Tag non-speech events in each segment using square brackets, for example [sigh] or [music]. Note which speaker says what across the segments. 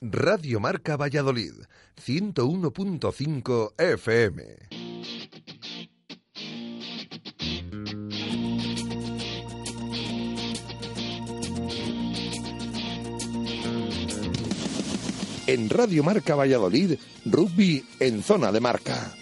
Speaker 1: Radio Marca Valladolid, 101.5 FM. En Radio Marca Valladolid, rugby en zona de marca.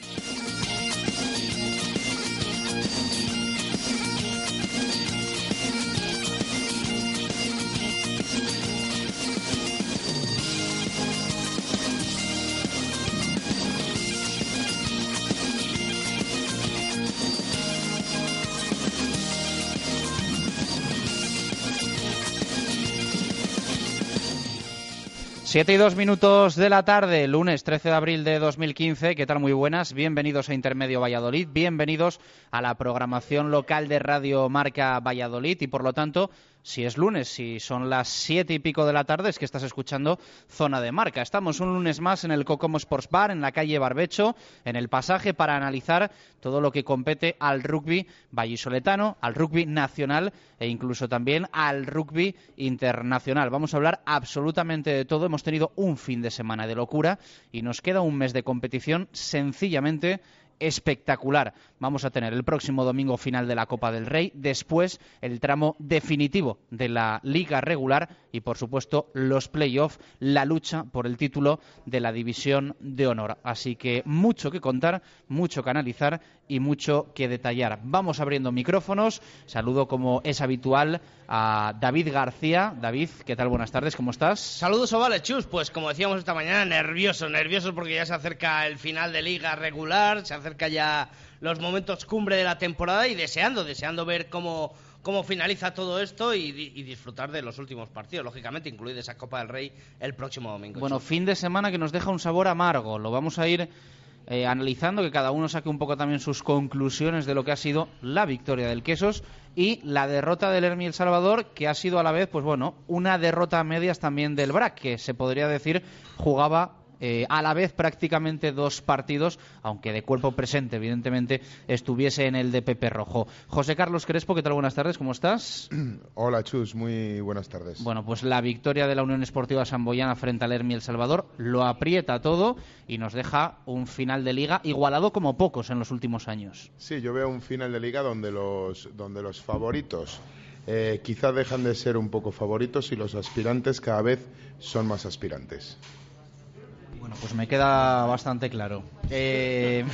Speaker 2: 7 y 2 minutos de la tarde, lunes 13 de abril de 2015. ¿Qué tal? Muy buenas. Bienvenidos a Intermedio Valladolid. Bienvenidos a la programación local de Radio Marca Valladolid y, por lo tanto, si es lunes, si son las siete y pico de la tarde, es que estás escuchando Zona de Marca. Estamos un lunes más en el Cocomo Sports Bar, en la calle Barbecho, en el pasaje, para analizar todo lo que compete al rugby vallisoletano, al rugby nacional e incluso también al rugby internacional. Vamos a hablar absolutamente de todo. Hemos tenido un fin de semana de locura y nos queda un mes de competición sencillamente espectacular. Vamos a tener el próximo domingo final de la Copa del Rey, después el tramo definitivo de la liga regular y por supuesto los playoffs, la lucha por el título de la división de honor. Así que mucho que contar, mucho que analizar y mucho que detallar. Vamos abriendo micrófonos. Saludo como es habitual a David García. David, ¿qué tal? Buenas tardes, ¿cómo estás?
Speaker 3: Saludos, Ovales Chus. Pues como decíamos esta mañana, nervioso, nervioso porque ya se acerca el final de liga regular, se acerca ya los momentos cumbre de la temporada y deseando, deseando ver cómo cómo finaliza todo esto y, disfrutar de los últimos partidos, lógicamente, incluida esa Copa del Rey el próximo domingo.
Speaker 2: Bueno, fin de semana que nos deja un sabor amargo. Lo vamos a ir eh, analizando, que cada uno saque un poco también sus conclusiones de lo que ha sido la victoria del Quesos y la derrota del Hermi El Salvador, que ha sido a la vez, pues bueno, una derrota a medias también del BRAC, que se podría decir jugaba eh, a la vez prácticamente dos partidos, aunque de cuerpo presente, evidentemente, estuviese en el de Pepe Rojo. José Carlos Crespo, ¿qué tal? Buenas tardes, ¿cómo estás? [clears throat]
Speaker 4: Hola, Chus, muy buenas tardes.
Speaker 2: Bueno, pues la victoria de la Unión Esportiva Samboyana frente al Hermi El Salvador lo aprieta todo y nos deja un final de liga igualado como pocos en los últimos años.
Speaker 4: Sí, yo veo un final de liga donde los, donde los favoritos eh, quizá dejan de ser un poco favoritos y los aspirantes cada vez son más aspirantes.
Speaker 2: Bueno, pues me queda bastante claro. Eh,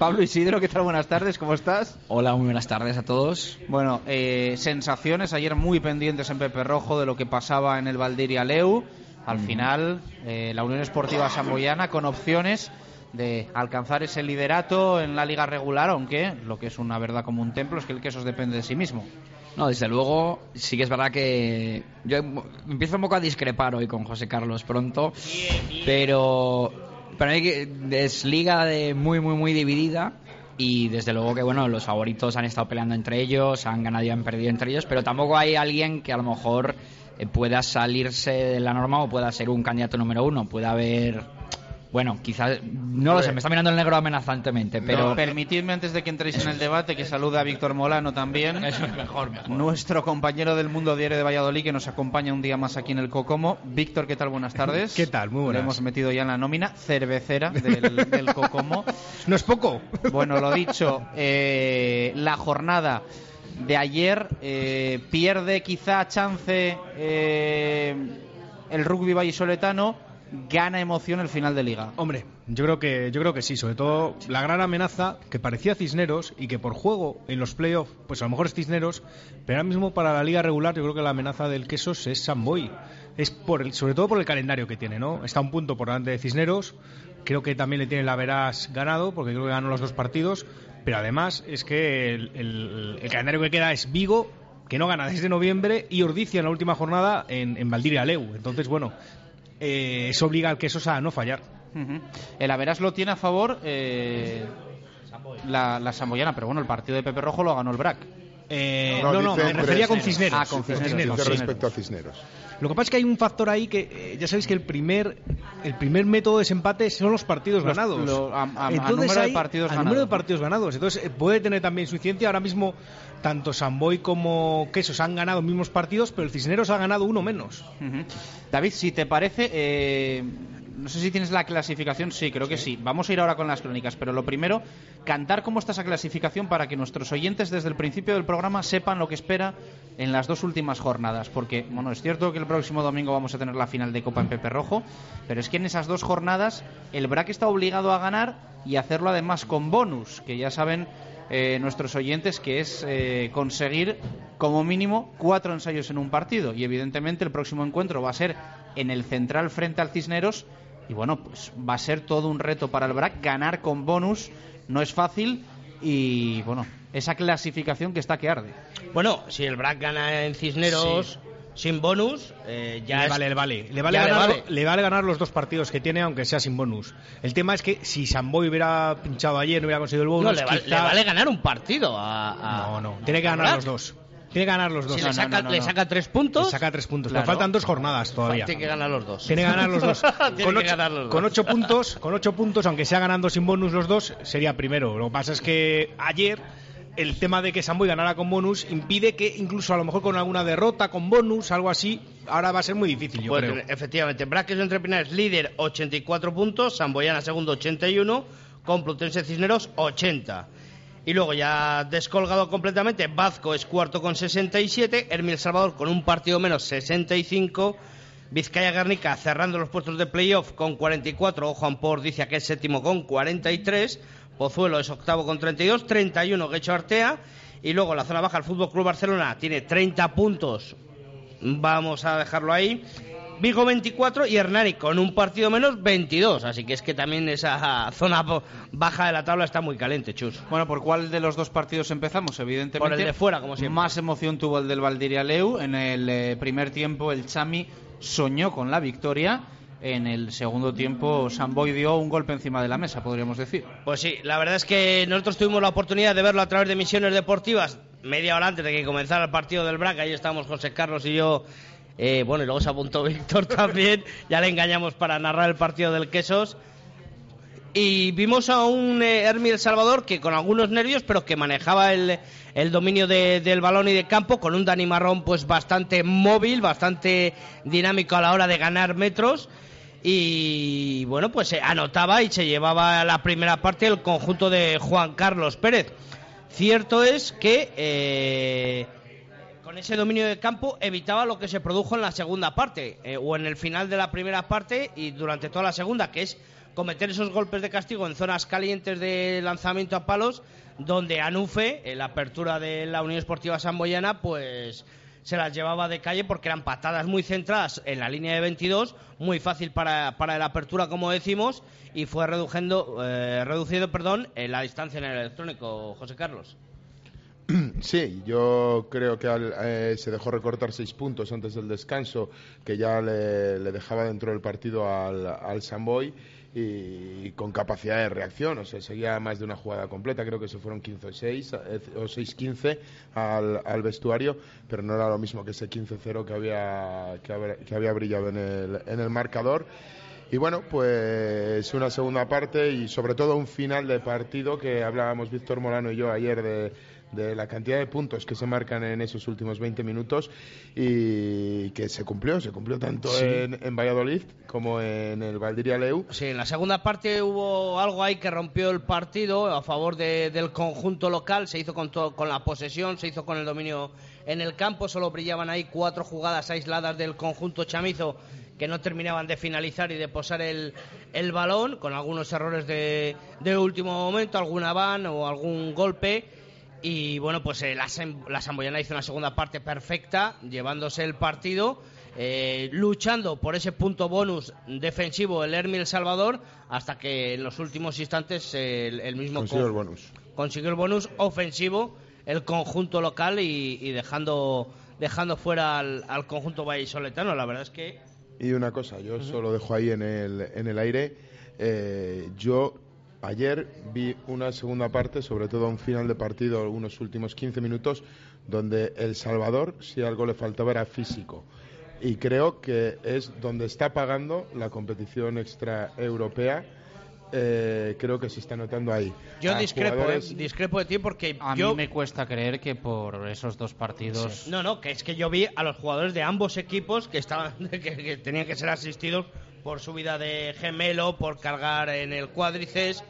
Speaker 2: Pablo Isidro, ¿qué tal? Buenas tardes, ¿cómo estás?
Speaker 5: Hola, muy buenas tardes a todos.
Speaker 2: Bueno, eh, sensaciones ayer muy pendientes en Pepe Rojo de lo que pasaba en el Valdiria Leu. Al mm. final, eh, la Unión Esportiva Samboyana con opciones de alcanzar ese liderato en la liga regular, aunque lo que es una verdad como un templo es que el quesos depende de sí mismo.
Speaker 5: No, desde luego, sí que es verdad que yo empiezo un poco a discrepar hoy con José Carlos pronto, pero para mí es liga de muy, muy, muy dividida y desde luego que bueno, los favoritos han estado peleando entre ellos, han ganado y han perdido entre ellos, pero tampoco hay alguien que a lo mejor eh, pueda salirse de la norma o pueda ser un candidato número uno. Puede haber bueno, quizás, no lo sé, me está mirando el negro amenazantemente, pero...
Speaker 2: permitidme antes de que entréis en el [laughs] debate que salude a Víctor Molano también. [laughs]
Speaker 5: Eso es mejor,
Speaker 2: Nuestro compañero del Mundo Diario de Valladolid que nos acompaña un día más aquí en el Cocomo. Víctor, ¿qué tal? Buenas tardes. [laughs]
Speaker 6: ¿Qué tal? Muy buenas.
Speaker 2: Le hemos metido ya en la nómina cervecera del, Cocomo.
Speaker 6: no es poco.
Speaker 2: Bueno, lo dicho, eh, la jornada de ayer eh, pierde quizá chance eh, el rugby vallisoletano gana emoción el final de liga.
Speaker 6: Hombre, yo creo que yo creo que sí, sobre todo la gran amenaza que parecía Cisneros y que por juego en los playoffs, pues a lo mejor es Cisneros, pero ahora mismo para la liga regular yo creo que la amenaza del Quesos es Samboy. Es por el, sobre todo por el calendario que tiene, ¿no? Está un punto por delante de Cisneros, creo que también le tiene la veras ganado porque creo que ganó los dos partidos, pero además es que el calendario que queda es Vigo, que no gana desde noviembre, y Ordicia en la última jornada en, en Valdiria Leu. Entonces, bueno, eh, eso obliga al Quesos a no fallar.
Speaker 2: El Averas lo tiene a favor eh, la, la Samboyana, pero bueno, el partido de Pepe Rojo lo ganó el BRAC.
Speaker 6: Eh,
Speaker 4: No,
Speaker 6: no, me refería con
Speaker 4: Cisneros.
Speaker 2: Ah, con Cisneros,
Speaker 4: respecto a Cisneros.
Speaker 6: Lo que pasa es que hay un factor ahí que eh, ya sabéis que el primer el primer método de desempate son los partidos
Speaker 2: Los-
Speaker 6: ganados.
Speaker 2: lo- a- a- a
Speaker 6: Entonces
Speaker 2: número de
Speaker 6: ahí,
Speaker 2: partidos
Speaker 6: a
Speaker 2: ganados,
Speaker 6: número de partidos ganados. Entonces eh, puede tener también su incidencia. Ahora mismo tanto Samboy como Quesos han ganado mismos partidos, pero el Cisneros ha ganado uno menos.
Speaker 2: David, si te parece, eh, no sé si tienes la clasificación, sí, creo que sí. Vamos a ir ahora con las crónicas, pero lo primero, cantar cómo está esa clasificación para que nuestros oyentes desde el principio del programa sepan lo que espera en las dos últimas jornadas, porque, bueno, es cierto que el próximo domingo vamos a tener la final de Copa en Pepe Rojo, pero es que en esas dos jornadas el BRAC está obligado a ganar y hacerlo además con bonus, que ya saben eh, nuestros oyentes que es eh, conseguir como mínimo cuatro ensayos en un partido y evidentemente el próximo encuentro va a ser en el central frente al Cisneros y bueno pues va a ser todo un reto para el BRAC ganar con bonus no es fácil y bueno esa clasificación que está que arde
Speaker 3: Bueno, si el BRAC gana en Cisneros sin bonus, eh, ya
Speaker 6: le
Speaker 3: es-
Speaker 6: vale, le vale. Le vale,
Speaker 3: le
Speaker 6: ganar,
Speaker 3: vale.
Speaker 6: le vale ganar los dos partidos que tiene, aunque sea sin bonus. El tema es que si Samboy hubiera pinchado ayer, no hubiera conseguido el bonus.
Speaker 3: No, le, va- le
Speaker 6: quizá-
Speaker 3: vale ganar un partido a... a-
Speaker 6: No, no, tiene que ganar los dos. Tiene que ganar los dos.
Speaker 3: Si
Speaker 2: No,
Speaker 3: le, saca,
Speaker 2: no, no,
Speaker 3: le saca tres
Speaker 6: Le
Speaker 3: puntos,
Speaker 6: saca tres puntos.
Speaker 2: Claro.
Speaker 6: Le faltan dos jornadas todavía.
Speaker 3: tiene que ganar los dos.
Speaker 6: Tiene que ganar los dos. [laughs]
Speaker 3: Tiene
Speaker 6: con,
Speaker 3: que
Speaker 6: ocho,
Speaker 3: ganar los dos.
Speaker 6: con ocho [laughs] puntos, con ocho puntos, aunque sea ganando sin bonus los dos, sería primero. Lo que pasa es que ayer el tema de que Samboy ganara con bonus impide que incluso a lo mejor con alguna derrota con bonus, algo así, ahora va a ser muy difícil, yo
Speaker 3: Pues,
Speaker 6: creo.
Speaker 3: efectivamente, Braques entre Pinares líder 84 puntos, Samboyana segundo 81, Complutense Cisneros 80. Y luego ya descolgado completamente, Vazco es cuarto con 67, Hermil Salvador con un partido menos 65, Vizcaya Guernica cerrando los puestos de playoff con 44, Juan Por dice que es séptimo con 43, Pozuelo es octavo con 32, 31 Guecho Artea y luego la zona baja el Fútbol Club Barcelona tiene 30 puntos Vamos a dejarlo ahí. Vigo 24 y Hernani con un partido menos 22. Así que es que también esa zona baja de la tabla está muy caliente, chus.
Speaker 2: Bueno, ¿por cuál de los dos partidos empezamos? Evidentemente.
Speaker 3: Por el de fuera, como siempre.
Speaker 2: Más emoción tuvo el del Valdiria Leu. En el eh, primer tiempo, el Chami soñó con la victoria. En el segundo tiempo, Samboy dio un golpe encima de la mesa, podríamos decir.
Speaker 3: Pues sí, la verdad es que nosotros tuvimos la oportunidad de verlo a través de misiones deportivas media hora antes de que comenzara el partido del Braca. Ahí estábamos José Carlos y yo. Eh, bueno, y luego se apuntó [laughs] Víctor también. Ya le engañamos para narrar el partido del Quesos. Y vimos a un eh, Hermi El Salvador que con algunos nervios, pero que manejaba el, dominio de- del balón y de campo, con un Dani Marrón pues bastante móvil, bastante dinámico a la hora de ganar metros. Y bueno, pues se anotaba y se llevaba la primera parte el conjunto de Juan Carlos Pérez. Cierto es que eh, con ese dominio de campo evitaba lo que se produjo en la segunda parte, eh, o en el final de la primera parte y durante toda la segunda, que es cometer esos golpes de castigo en zonas calientes de lanzamiento a palos, donde Anufe, en la apertura de la Unión Esportiva Samboyana, pues se las llevaba de calle porque eran patadas muy centradas en la línea de 22, muy fácil para, para la apertura, como decimos, y fue reduciendo, eh, reduciendo perdón, la distancia en el electrónico, José Carlos. [clears throat]
Speaker 4: Sí, yo creo que al- eh, se dejó recortar seis puntos antes del descanso, que ya le, dejaba dentro del partido al, al Samboy y con capacidad de reacción, o sea, seguía más de una jugada completa, creo que se fueron 15 o 6 eh, o 6-15 al, al vestuario, pero no era lo mismo que ese 15-0 que había, que había, que había brillado en el, en el marcador. Y bueno, pues una segunda parte y sobre todo un final de partido que hablábamos Víctor Molano y yo ayer de, de la cantidad de puntos que se marcan en esos últimos 20 minutos y que se cumplió, se cumplió tanto en, en Valladolid como en el Valdiria Leu.
Speaker 3: Sí, en la segunda parte hubo algo ahí que rompió el partido a favor de- del conjunto local. Se hizo con, to- con la posesión, se hizo con el dominio en el campo. Solo brillaban ahí cuatro jugadas aisladas del conjunto chamizo que no terminaban de finalizar y de posar el, el balón, con algunos errores de, de último momento, alguna van o algún golpe. Y bueno, pues eh, la, la Samboyana hizo una segunda parte perfecta, llevándose el partido, eh, luchando por ese punto bonus defensivo el Hermil Salvador, hasta que en los últimos instantes eh, el, el mismo
Speaker 4: Consiguió
Speaker 3: co-
Speaker 4: el bonus.
Speaker 3: consiguió el bonus ofensivo el conjunto local y, dejando dejando fuera al, conjunto vallisoletano. La verdad es que.
Speaker 4: Y una cosa, yo solo dejo ahí en el, en el aire. Eh, yo ayer vi una segunda parte, sobre todo un final de partido, unos últimos 15 minutos, donde El Salvador, si algo le faltaba, era físico. Y creo que es donde está pagando la competición extraeuropea eh, creo que se está notando ahí.
Speaker 3: Yo discrepo, eh, discrepo de ti porque
Speaker 2: a
Speaker 3: mí
Speaker 2: me cuesta creer que por esos dos partidos.
Speaker 3: No, no, que es que yo vi a los jugadores de ambos equipos que estaban, [laughs] que, tenían que ser asistidos por subida de gemelo, por cargar en el cuádriceps.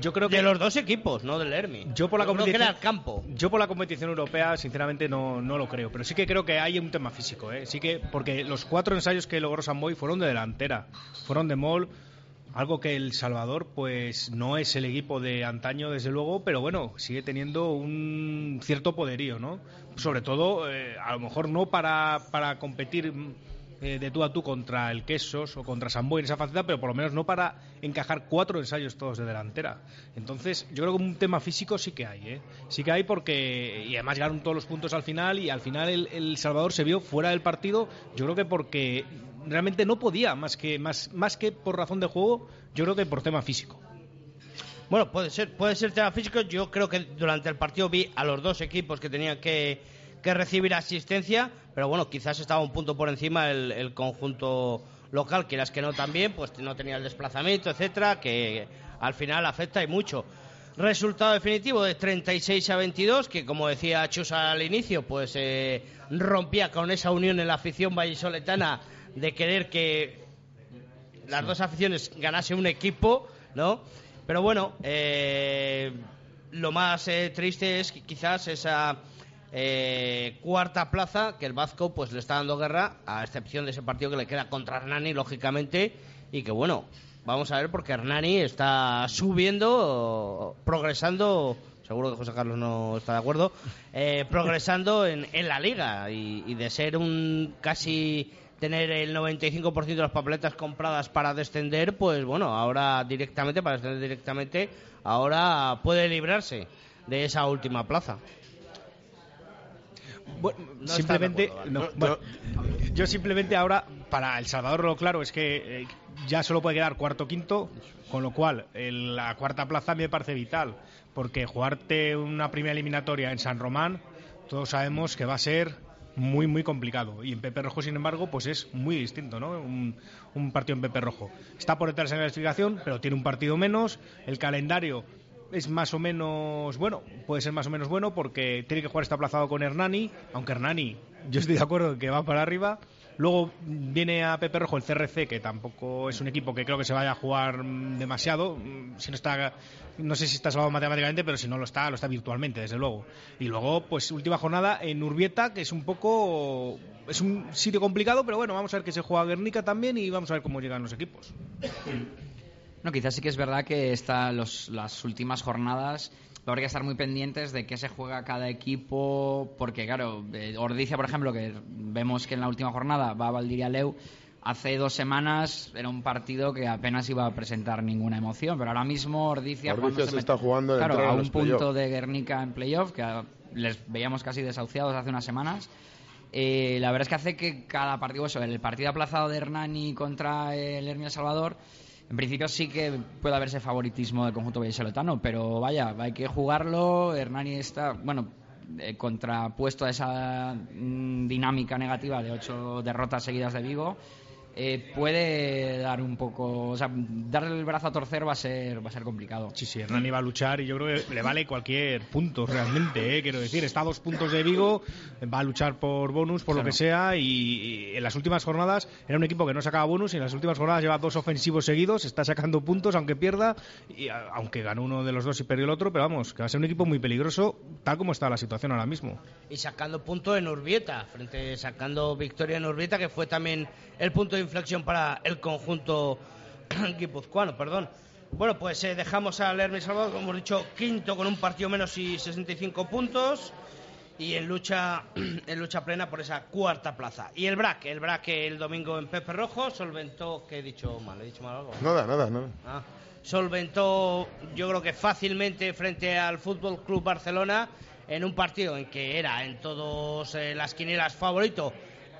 Speaker 3: Yo creo que de los dos equipos, no del Hermi.
Speaker 6: Yo por la competición
Speaker 3: campo.
Speaker 6: Yo por la competición europea, sinceramente no, no lo creo, pero sí que creo que hay un tema físico, ¿eh? Sí que porque los cuatro ensayos que logró Samboy fueron de delantera, fueron de mol algo que El Salvador, pues no es el equipo de antaño, desde luego, pero bueno, sigue teniendo un cierto poderío, ¿no? Sobre todo, eh, a lo mejor no para, para competir eh, de tú a tú contra el Quesos o contra Samboy en esa faceta, pero por lo menos no para encajar cuatro ensayos todos de delantera. Entonces, yo creo que un tema físico sí que hay, ¿eh? Sí que hay porque, y además llegaron todos los puntos al final, y al final el, el Salvador se vio fuera del partido, yo creo que porque realmente no podía, más que, más, más que por razón de juego, yo creo que por tema físico.
Speaker 3: Bueno, puede ser, puede ser tema físico. Yo creo que durante el partido vi a los dos equipos que tenían que, que recibir asistencia, pero bueno, quizás estaba un punto por encima el, conjunto local, quieras que no también, pues no tenía el desplazamiento, etcétera, que al final afecta y mucho. Resultado definitivo de 36 a 22, que como decía Chus al inicio, pues eh, rompía con esa unión en la afición vallisoletana de querer que las dos aficiones ganase un equipo, ¿no? Pero bueno, eh, lo más eh, triste es quizás esa eh, cuarta plaza que el Vasco pues le está dando guerra, a excepción de ese partido que le queda contra Hernani, lógicamente, y que bueno, vamos a ver porque Hernani está subiendo, progresando seguro que José Carlos no está de acuerdo, progresando en, en, la liga y, y, de ser un casi tener el 95% de las papeletas compradas para descender, pues bueno, ahora directamente, para descender directamente, ahora puede librarse de esa última plaza.
Speaker 6: Simplemente, yo simplemente ahora, para El Salvador lo claro es que eh, ya solo puede quedar cuarto quinto, con lo cual la cuarta plaza me parece vital, porque jugarte una primera eliminatoria en San Román, todos sabemos que va a ser muy, muy complicado. Y en Pepe Rojo, sin embargo, pues es muy distinto, ¿no? Un, partido en Pepe Rojo. Está por detrás en la explicación, pero tiene un partido menos. El calendario es más o menos bueno, puede ser más o menos bueno porque tiene que jugar está aplazado con Hernani, aunque Hernani, yo estoy de acuerdo que va para arriba. Luego viene a Pepe Rojo el CRC, que tampoco es un equipo que creo que se vaya a jugar demasiado. Si no está no sé si está salvado matemáticamente, pero si no lo está, lo está virtualmente, desde luego. Y luego, pues última jornada en Urbieta, que es un poco. Es un sitio complicado, pero bueno, vamos a ver que se juega Guernica también y vamos a ver cómo llegan los equipos. [coughs]
Speaker 5: No, quizás sí que es verdad que está las últimas jornadas habría que estar muy pendientes de qué se juega cada equipo, porque claro, eh, Ordicia, por ejemplo, que vemos que en la última jornada va a Valdiria Leu, hace dos semanas era un partido que apenas iba a presentar ninguna emoción, pero ahora mismo Ordicia,
Speaker 4: se, está jugando
Speaker 5: claro, a un punto de Guernica en playoff, que les veíamos casi desahuciados hace unas semanas. Eh, la verdad es que hace que cada partido, eso, el partido aplazado de Hernani contra el Hermia Salvador, en principio sí que puede haberse favoritismo del conjunto vallisoletano, pero vaya, hay que jugarlo. Hernani está, bueno, eh, contrapuesto a esa mm, dinámica negativa de ocho derrotas seguidas de Vigo eh, puede dar un poco, o sea, darle el brazo a torcer va a ser va a ser complicado.
Speaker 6: Sí, sí, Hernani va a luchar y yo creo que le vale cualquier punto realmente, eh, quiero decir, está a dos puntos de Vigo, va a luchar por bonus, por lo que sea y, en las últimas jornadas era un equipo que no sacaba bonus y en las últimas jornadas lleva dos ofensivos seguidos, está sacando puntos aunque pierda y aunque ganó uno de los dos y perdió el otro, pero vamos, que va a ser un equipo muy peligroso tal como está la situación ahora mismo.
Speaker 3: Y sacando puntos en Urbieta, frente sacando victoria en Urbieta que fue también el punto de inflexión para el conjunto [clears throat] guipuzcoano, perdón. Bueno, pues eh, dejamos al Hermes Salvador, como hemos dicho, quinto con un partido menos y 65 puntos y en lucha [clears throat] en lucha plena por esa cuarta plaza. Y el BRAC, el BRAC el domingo en Pepe Rojo solventó, ¿qué he dicho mal? ¿He dicho mal algo?
Speaker 4: Nada, nada, nada.
Speaker 3: Ah, solventó, yo creo que fácilmente frente al Fútbol Club Barcelona en un partido en que era en todas eh, las quinielas favorito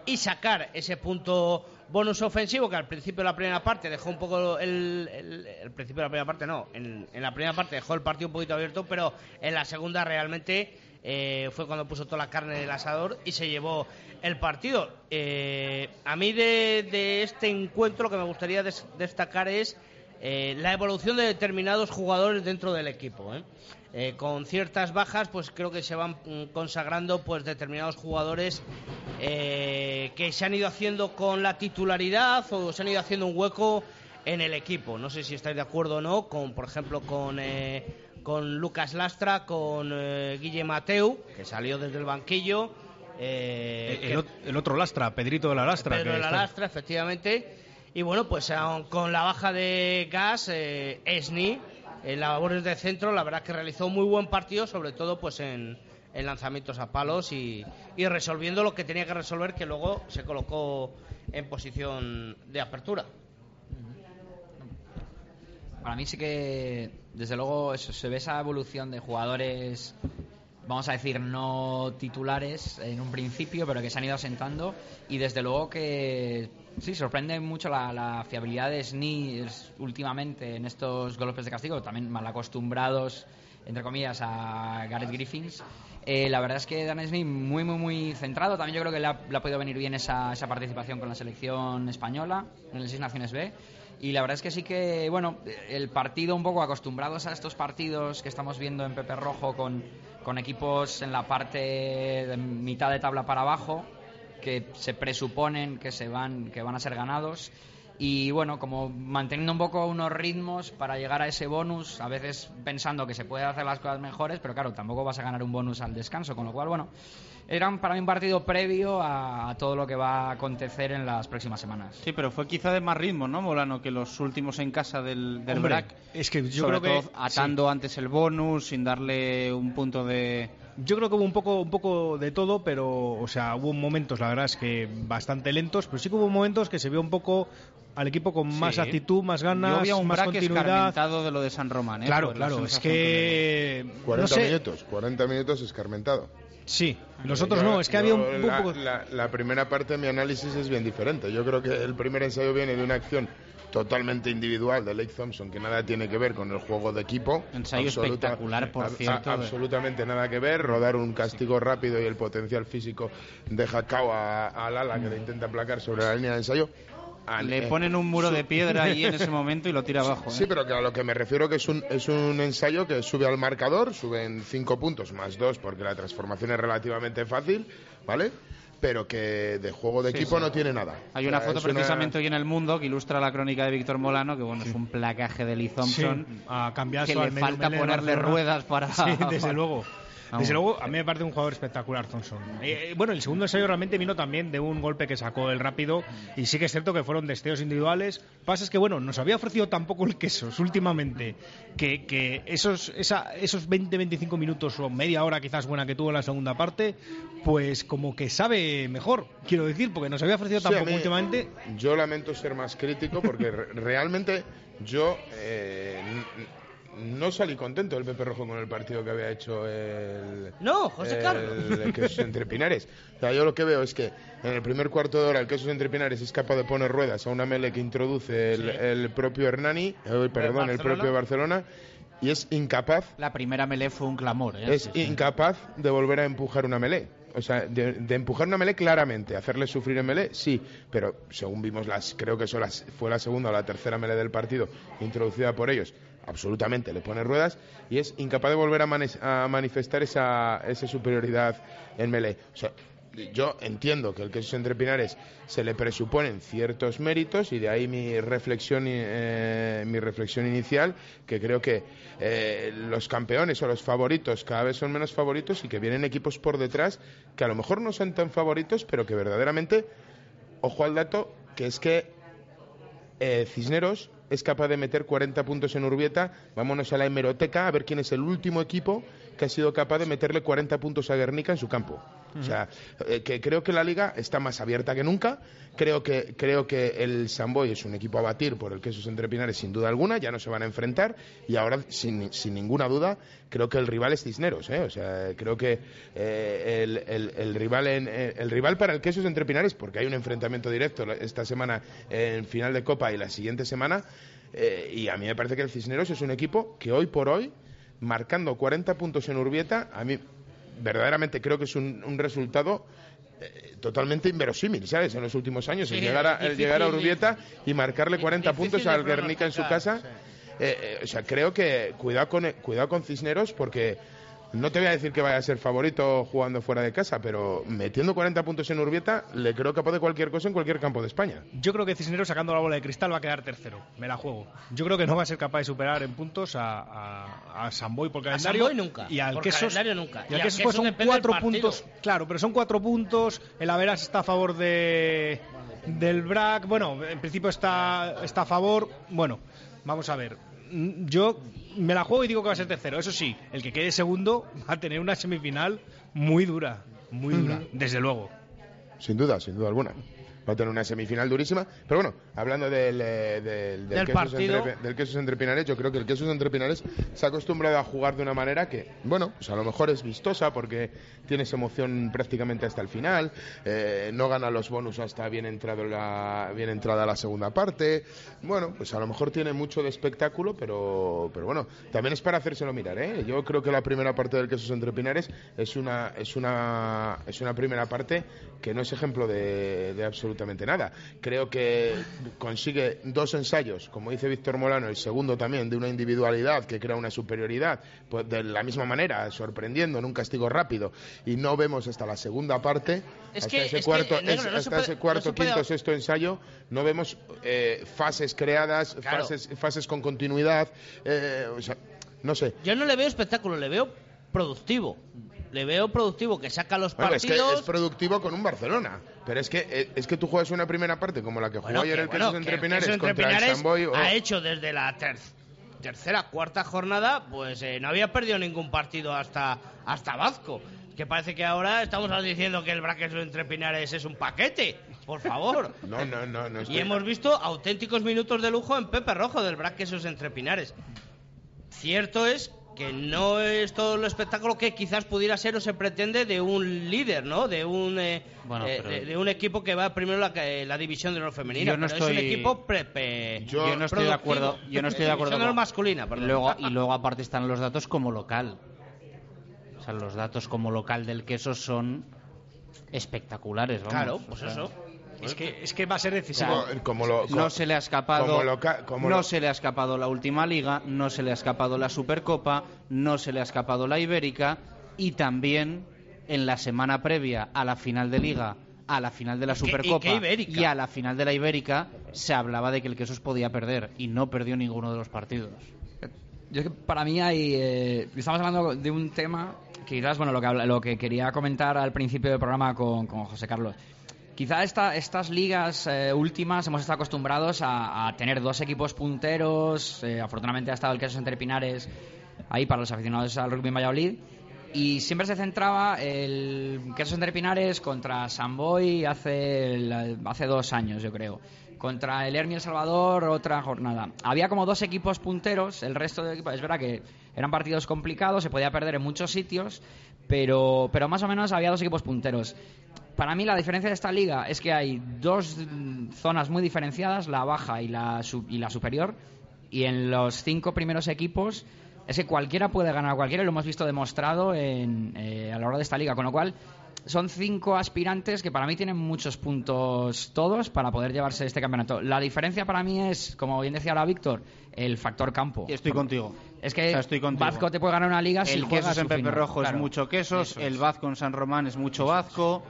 Speaker 3: y sacar ese punto bonus ofensivo que al principio de la primera parte dejó un poco el, el, principio de la primera parte no en, la primera parte dejó el partido un poquito abierto pero en la segunda realmente eh, fue cuando puso toda la carne del asador y se llevó el partido. Eh, a mí de, de, este encuentro lo que me gustaría des, destacar es eh, la evolución de determinados jugadores dentro del equipo ¿eh? Con ciertas bajas, pues creo que se van mm, consagrando pues determinados jugadores eh, que se han ido haciendo con la titularidad o se han ido haciendo un hueco en el equipo. No sé si estáis de acuerdo o no, con por ejemplo con eh, con Lucas Lastra, con eh, Guille Mateu, que salió desde el banquillo.
Speaker 6: El, el, otro Lastra, Pedrito de la Lastra.
Speaker 3: Pedro de la
Speaker 6: está...
Speaker 3: Lastra, efectivamente. Y bueno, pues con la baja de Gas, Esni, en labores de centro, la verdad que realizó muy buen partido, sobre todo pues en, en lanzamientos a palos y, resolviendo lo que tenía que resolver, que luego se colocó en posición de apertura.
Speaker 5: Para mí sí que, desde luego, se ve esa evolución de jugadores, vamos a decir, no titulares en un principio, pero que se han ido asentando y desde luego que Sí, sorprende mucho la, fiabilidad de Sneers últimamente en estos golpes de castigo, también mal acostumbrados, entre comillas, a Gareth Griffins. Eh, la verdad es que Dan Smith muy, muy, muy centrado. También yo creo que le ha, le ha podido venir bien esa, esa, participación con la selección española en el Seis Naciones B. Y la verdad es que sí que, bueno, el partido un poco acostumbrados a estos partidos que estamos viendo en Pepe Rojo con, con equipos en la parte de mitad de tabla para abajo, que se presuponen que se van que van a ser ganados y bueno como manteniendo un poco unos ritmos para llegar a ese bonus a veces pensando que se puede hacer las cosas mejores pero claro tampoco vas a ganar un bonus al descanso con lo cual bueno era para mí un partido previo a, a, todo lo que va a acontecer en las próximas semanas.
Speaker 2: Sí, pero fue quizá de más ritmo, ¿no, Molano? Que los últimos en casa del, del Hombre, BRAC.
Speaker 6: Es que yo
Speaker 2: Sobre
Speaker 6: creo
Speaker 2: todo
Speaker 6: que
Speaker 2: atando
Speaker 6: sí.
Speaker 2: antes el bonus, sin darle un punto de.
Speaker 6: Yo creo que hubo un poco, un poco de todo, pero, o sea, hubo momentos, la verdad es que bastante lentos, pero sí que hubo momentos que se vio un poco al equipo con
Speaker 2: Sí.
Speaker 6: más actitud, más ganas,
Speaker 2: Yo había un
Speaker 6: más continuidad.
Speaker 2: escarmentado de lo de San Román, ¿eh?
Speaker 6: Claro,
Speaker 2: la
Speaker 6: claro, es que
Speaker 4: 40
Speaker 6: no sé,
Speaker 4: minutos, 40 minutos escarmentado.
Speaker 6: sí, los otros
Speaker 4: Yo-
Speaker 6: no, es que
Speaker 4: yo
Speaker 6: había un, un
Speaker 4: la,
Speaker 6: poco
Speaker 4: la- la primera parte de mi análisis es bien diferente. Yo creo que el primer ensayo viene de una acción totalmente individual de Lake Thompson que nada tiene que ver con el juego de equipo.
Speaker 2: Ensayo espectacular, por
Speaker 4: a- a-
Speaker 2: cierto, de-
Speaker 4: absolutamente nada que ver. Rodar un castigo rápido y el potencial físico deja cao a- al ala que le intenta aplacar sobre la línea de ensayo. Al-
Speaker 2: Le
Speaker 4: eh,
Speaker 2: ponen un muro de piedra ahí en ese [laughs] momento y lo tira abajo. ¿eh?
Speaker 4: Sí, pero que a lo que me refiero que es un, es un ensayo que sube al marcador, suben 5 puntos más 2 porque la transformación es relativamente fácil, ¿vale? Pero que de juego de
Speaker 2: Sí,
Speaker 4: equipo
Speaker 2: sí.
Speaker 4: no tiene nada.
Speaker 2: Hay
Speaker 4: O
Speaker 2: una
Speaker 4: sea,
Speaker 2: foto
Speaker 4: una-
Speaker 2: precisamente hoy en el mundo que ilustra la crónica de Víctor Molano, que bueno, es un placaje de Lee Thompson.
Speaker 6: Sí, a cambiar
Speaker 2: que le falta ponerle ruedas para.
Speaker 6: Sí, desde
Speaker 2: para- [laughs]
Speaker 6: luego.
Speaker 2: Vamos.
Speaker 6: Desde luego, a mí me parece un jugador espectacular, Thompson. Eh, eh, bueno, el segundo ensayo realmente vino también de un golpe que sacó el rápido y sí que es cierto que fueron destellos individuales. Lo que pasa es que, bueno, nos había ofrecido tampoco el quesos últimamente que, que esos, esa, esos 20-25 minutos o media hora quizás buena que tuvo en la segunda parte, pues como que sabe mejor, quiero decir, porque nos había ofrecido
Speaker 4: Sí,
Speaker 6: tampoco
Speaker 4: mí-
Speaker 6: últimamente.
Speaker 4: Yo lamento ser más crítico porque re- realmente yo eh, no salí contento del Pepe Rojo con el partido que había hecho el.
Speaker 3: No, José
Speaker 4: el-
Speaker 3: Carlos.
Speaker 4: el Quesos entre Pinares. O sea, yo lo que veo es que en el primer cuarto de hora el Quesos entre Pinares es capaz de poner ruedas a una mele que introduce el, el propio Hernani, eh, perdón, el propio Barcelona, y es incapaz
Speaker 2: La primera melee fue un clamor. ¿eh?
Speaker 4: es
Speaker 2: Sí, sí.
Speaker 4: incapaz de volver a empujar una melee. O sea, de, de empujar una melee claramente, hacerle sufrir en melee, sí, pero según vimos, las, creo que eso las, fue la segunda o la tercera melee del partido introducida por ellos, absolutamente le pone ruedas y es incapaz de volver a, a manifestar esa, esa superioridad en melee. O sea, yo entiendo que el queso entre pinares se le presuponen ciertos méritos y de ahí mi reflexión eh, mi reflexión inicial que creo que eh, los campeones o los favoritos cada vez son menos favoritos y que vienen equipos por detrás que a lo mejor no son tan favoritos pero que verdaderamente ojo al dato que es que eh, Cisneros es capaz de meter 40 puntos en Urbieta. Vámonos a la hemeroteca a ver quién es el último equipo que ha sido capaz de meterle 40 puntos a Guernica en su campo. O sea, eh, que creo que la liga está más abierta que nunca. Creo que, creo que el Samboy es un equipo a batir por el que esos entrepinares, sin duda alguna, ya no se van a enfrentar. Y ahora, sin, sin ninguna duda, creo que el rival es Cisneros. ¿eh? O sea, creo que eh, el, el- rival en, eh, el rival para el que esos entrepinares, porque hay un enfrentamiento directo esta semana en final de Copa y la siguiente semana. y a mí me parece que el Cisneros es un equipo que hoy por hoy, marcando 40 puntos en Urbieta, a mí verdaderamente creo que es un, un resultado eh, totalmente inverosímil, ¿sabes? En los últimos años, el llegar a, el llegar a. Urbieta y marcarle 40
Speaker 3: Difícil
Speaker 4: puntos al Guernica en su casa. Eh, eh, o sea, creo que cuidado con, cuidado con Cisneros porque no te voy a decir que vaya a ser favorito jugando fuera de casa, pero metiendo 40 puntos en Urbieta le creo capaz de cualquier cosa en cualquier campo de España.
Speaker 6: Yo creo que Cisneros sacando la bola de cristal va a quedar tercero. Me la juego. Yo creo que no va a ser capaz de superar en puntos a, a, a Samboy por calendario.
Speaker 3: Samboy nunca.
Speaker 6: Y al
Speaker 3: Por
Speaker 6: Quesos.
Speaker 3: calendario nunca.
Speaker 6: Y
Speaker 3: Y
Speaker 6: al Quesos pues son cuatro puntos. Claro, pero son cuatro puntos. El Averas está a favor de del BRAC. Bueno, en principio está, está a favor. Bueno, vamos a ver. Mm, Yo me la juego y digo que va a ser tercero. Eso sí, el que quede segundo va a tener una semifinal muy dura. Muy dura, desde luego.
Speaker 4: Sin duda, sin duda alguna. Va a tener una semifinal durísima. Pero bueno, hablando del, eh, del,
Speaker 3: Del partido.
Speaker 4: entre, del Quesos entre Pinares, yo creo que el Quesos entre Pinares se ha acostumbrado a jugar de una manera que, bueno, pues a lo mejor es vistosa porque tienes emoción prácticamente hasta el final. eh, no gana los bonus hasta bien, entrado la, bien entrada la segunda parte. Bueno, pues a lo mejor tiene mucho de espectáculo, pero, pero bueno, también es para hacérselo mirar. ¿eh? Yo creo que la primera parte del Quesos entre Pinares es una, es una, es una primera parte que no es ejemplo de, de absolutamente nada. Creo que consigue dos ensayos, como dice Víctor Molano, el segundo también de una individualidad que crea una superioridad, pues de la misma manera, sorprendiendo en un castigo rápido, y no vemos hasta la segunda parte,
Speaker 3: Es
Speaker 4: hasta
Speaker 3: que-
Speaker 4: ese
Speaker 3: es que,
Speaker 4: cuarto,
Speaker 3: negro, no
Speaker 4: hasta
Speaker 3: puede-
Speaker 4: ese cuarto,
Speaker 3: puede-
Speaker 4: quinto, sexto ensayo, no vemos eh, fases creadas,
Speaker 3: Claro.
Speaker 4: fases, fases con continuidad, eh, o sea, no sé.
Speaker 3: Yo no le veo espectáculo, le veo productivo. Le veo productivo que saca los
Speaker 4: Bueno, es que
Speaker 3: partidos.
Speaker 4: es productivo con un Barcelona. Pero es que eh, es que tú juegas una primera parte como la que jugó
Speaker 3: Bueno,
Speaker 4: ayer
Speaker 3: que,
Speaker 4: el
Speaker 3: bueno,
Speaker 4: Quesos
Speaker 3: que
Speaker 4: entre
Speaker 3: el
Speaker 4: Pinares
Speaker 3: entre
Speaker 4: contra el
Speaker 3: Pinares
Speaker 4: Samboy. oh,
Speaker 3: ha hecho desde la ter- tercera, cuarta jornada, pues eh, no había perdido ningún partido hasta, hasta Vasco. Que parece que ahora estamos diciendo que el Braqueso entre Pinares es un paquete. Por favor. [laughs]
Speaker 4: No, no, no, no
Speaker 3: Y hemos visto auténticos minutos de lujo en Pepe Rojo del Braquesos entre Pinares. Cierto es que no es todo el espectáculo que quizás pudiera ser o se pretende de un líder, ¿no? De un eh,
Speaker 2: Bueno,
Speaker 3: eh, de, de un equipo que va primero la, la división de honor femenina.
Speaker 2: Yo no
Speaker 3: pero es un
Speaker 2: estoy-
Speaker 3: equipo pre- pe-
Speaker 4: Yo-
Speaker 2: Yo no estoy de acuerdo. Yo no estoy de [laughs] acuerdo. Con-
Speaker 3: masculina, perdón.
Speaker 2: Luego, [laughs] y luego aparte están los datos como local. O sea, los datos como local del queso son espectaculares. Vamos.
Speaker 3: Claro, pues
Speaker 2: O sea,
Speaker 3: eso.
Speaker 6: Es que, es que va a ser decisivo.
Speaker 4: como, como lo-
Speaker 2: No se le ha escapado,
Speaker 4: como loca- como
Speaker 2: no
Speaker 4: lo-
Speaker 2: se le ha escapado la última liga, no se le ha escapado la Supercopa, no se le ha escapado la Ibérica y también en la semana previa a la final de liga, a la final de la
Speaker 3: ¿Y qué- y
Speaker 2: Supercopa y a la final de la Ibérica se hablaba de que el Quesos podía perder y no perdió ninguno de los partidos.
Speaker 5: Yo es que para mí hay. eh, estamos hablando de un tema que quizás, bueno, lo que, habla- lo que quería comentar al principio del programa con, con José Carlos. Quizá esta, estas ligas eh, últimas hemos estado acostumbrados a, tener dos equipos punteros. eh, afortunadamente ha estado el Quesos entre Pinares ahí para los aficionados al rugby en Valladolid. Y siempre se centraba el Quesos entre Pinares contra Samboy hace, hace dos años, yo creo. Contra el Hermi El Salvador, otra jornada. Había como dos equipos punteros, el resto de equipos. Es verdad que eran partidos complicados, se podía perder en muchos sitios, pero, pero más o menos había dos equipos punteros. Para mí la diferencia de esta liga es que hay dos zonas muy diferenciadas, la baja y la, y la superior, y en los cinco primeros equipos es que cualquiera puede ganar a cualquiera, y lo hemos visto demostrado en, eh, a lo largo de esta liga, con lo cual son cinco aspirantes que para mí tienen muchos puntos todos para poder llevarse este campeonato. La diferencia para mí es, como bien decía ahora Víctor, el factor campo.
Speaker 2: Estoy contigo.
Speaker 5: Es que
Speaker 2: O sea, estoy contigo.
Speaker 5: Vasco te puede ganar una liga si
Speaker 2: El
Speaker 5: juegas
Speaker 2: quesos en Pepe
Speaker 5: final.
Speaker 2: Rojo
Speaker 5: Claro.
Speaker 2: es mucho quesos,
Speaker 5: Eso
Speaker 2: el. Vasco en San Román es mucho Vasco.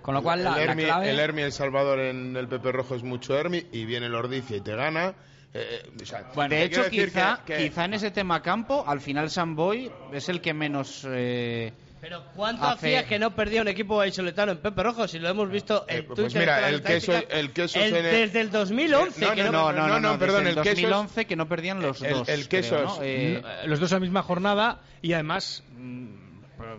Speaker 5: Con lo cual la,
Speaker 4: el,
Speaker 5: la
Speaker 4: Hermi,
Speaker 5: clave...
Speaker 4: el Hermi El Salvador en el Pepe Rojo es mucho Hermi y viene el Ordicia y te gana. Eh, eh, o sea,
Speaker 2: de hecho, quizá,
Speaker 4: que- que-
Speaker 2: quizá en ese tema campo, al final Samboy es el que menos... eh,
Speaker 3: Pero ¿cuánto
Speaker 2: Hace-
Speaker 3: hacía que no perdía un equipo vallisoletano en Pepe Rojo? Si lo hemos visto en
Speaker 4: Eh, pues
Speaker 3: Twitter.
Speaker 4: mira, el queso- el queso
Speaker 3: el-
Speaker 4: se
Speaker 3: desde el 2011
Speaker 4: No,
Speaker 3: que
Speaker 4: no,
Speaker 2: no, no, no,
Speaker 4: no, perdón,
Speaker 2: desde
Speaker 4: el queso es-
Speaker 2: 2011 que no perdían los
Speaker 4: el-
Speaker 2: dos.
Speaker 4: el queso
Speaker 2: creo,
Speaker 4: es-
Speaker 2: ¿no? Eh,
Speaker 6: Eh, los dos en la misma jornada y además mm,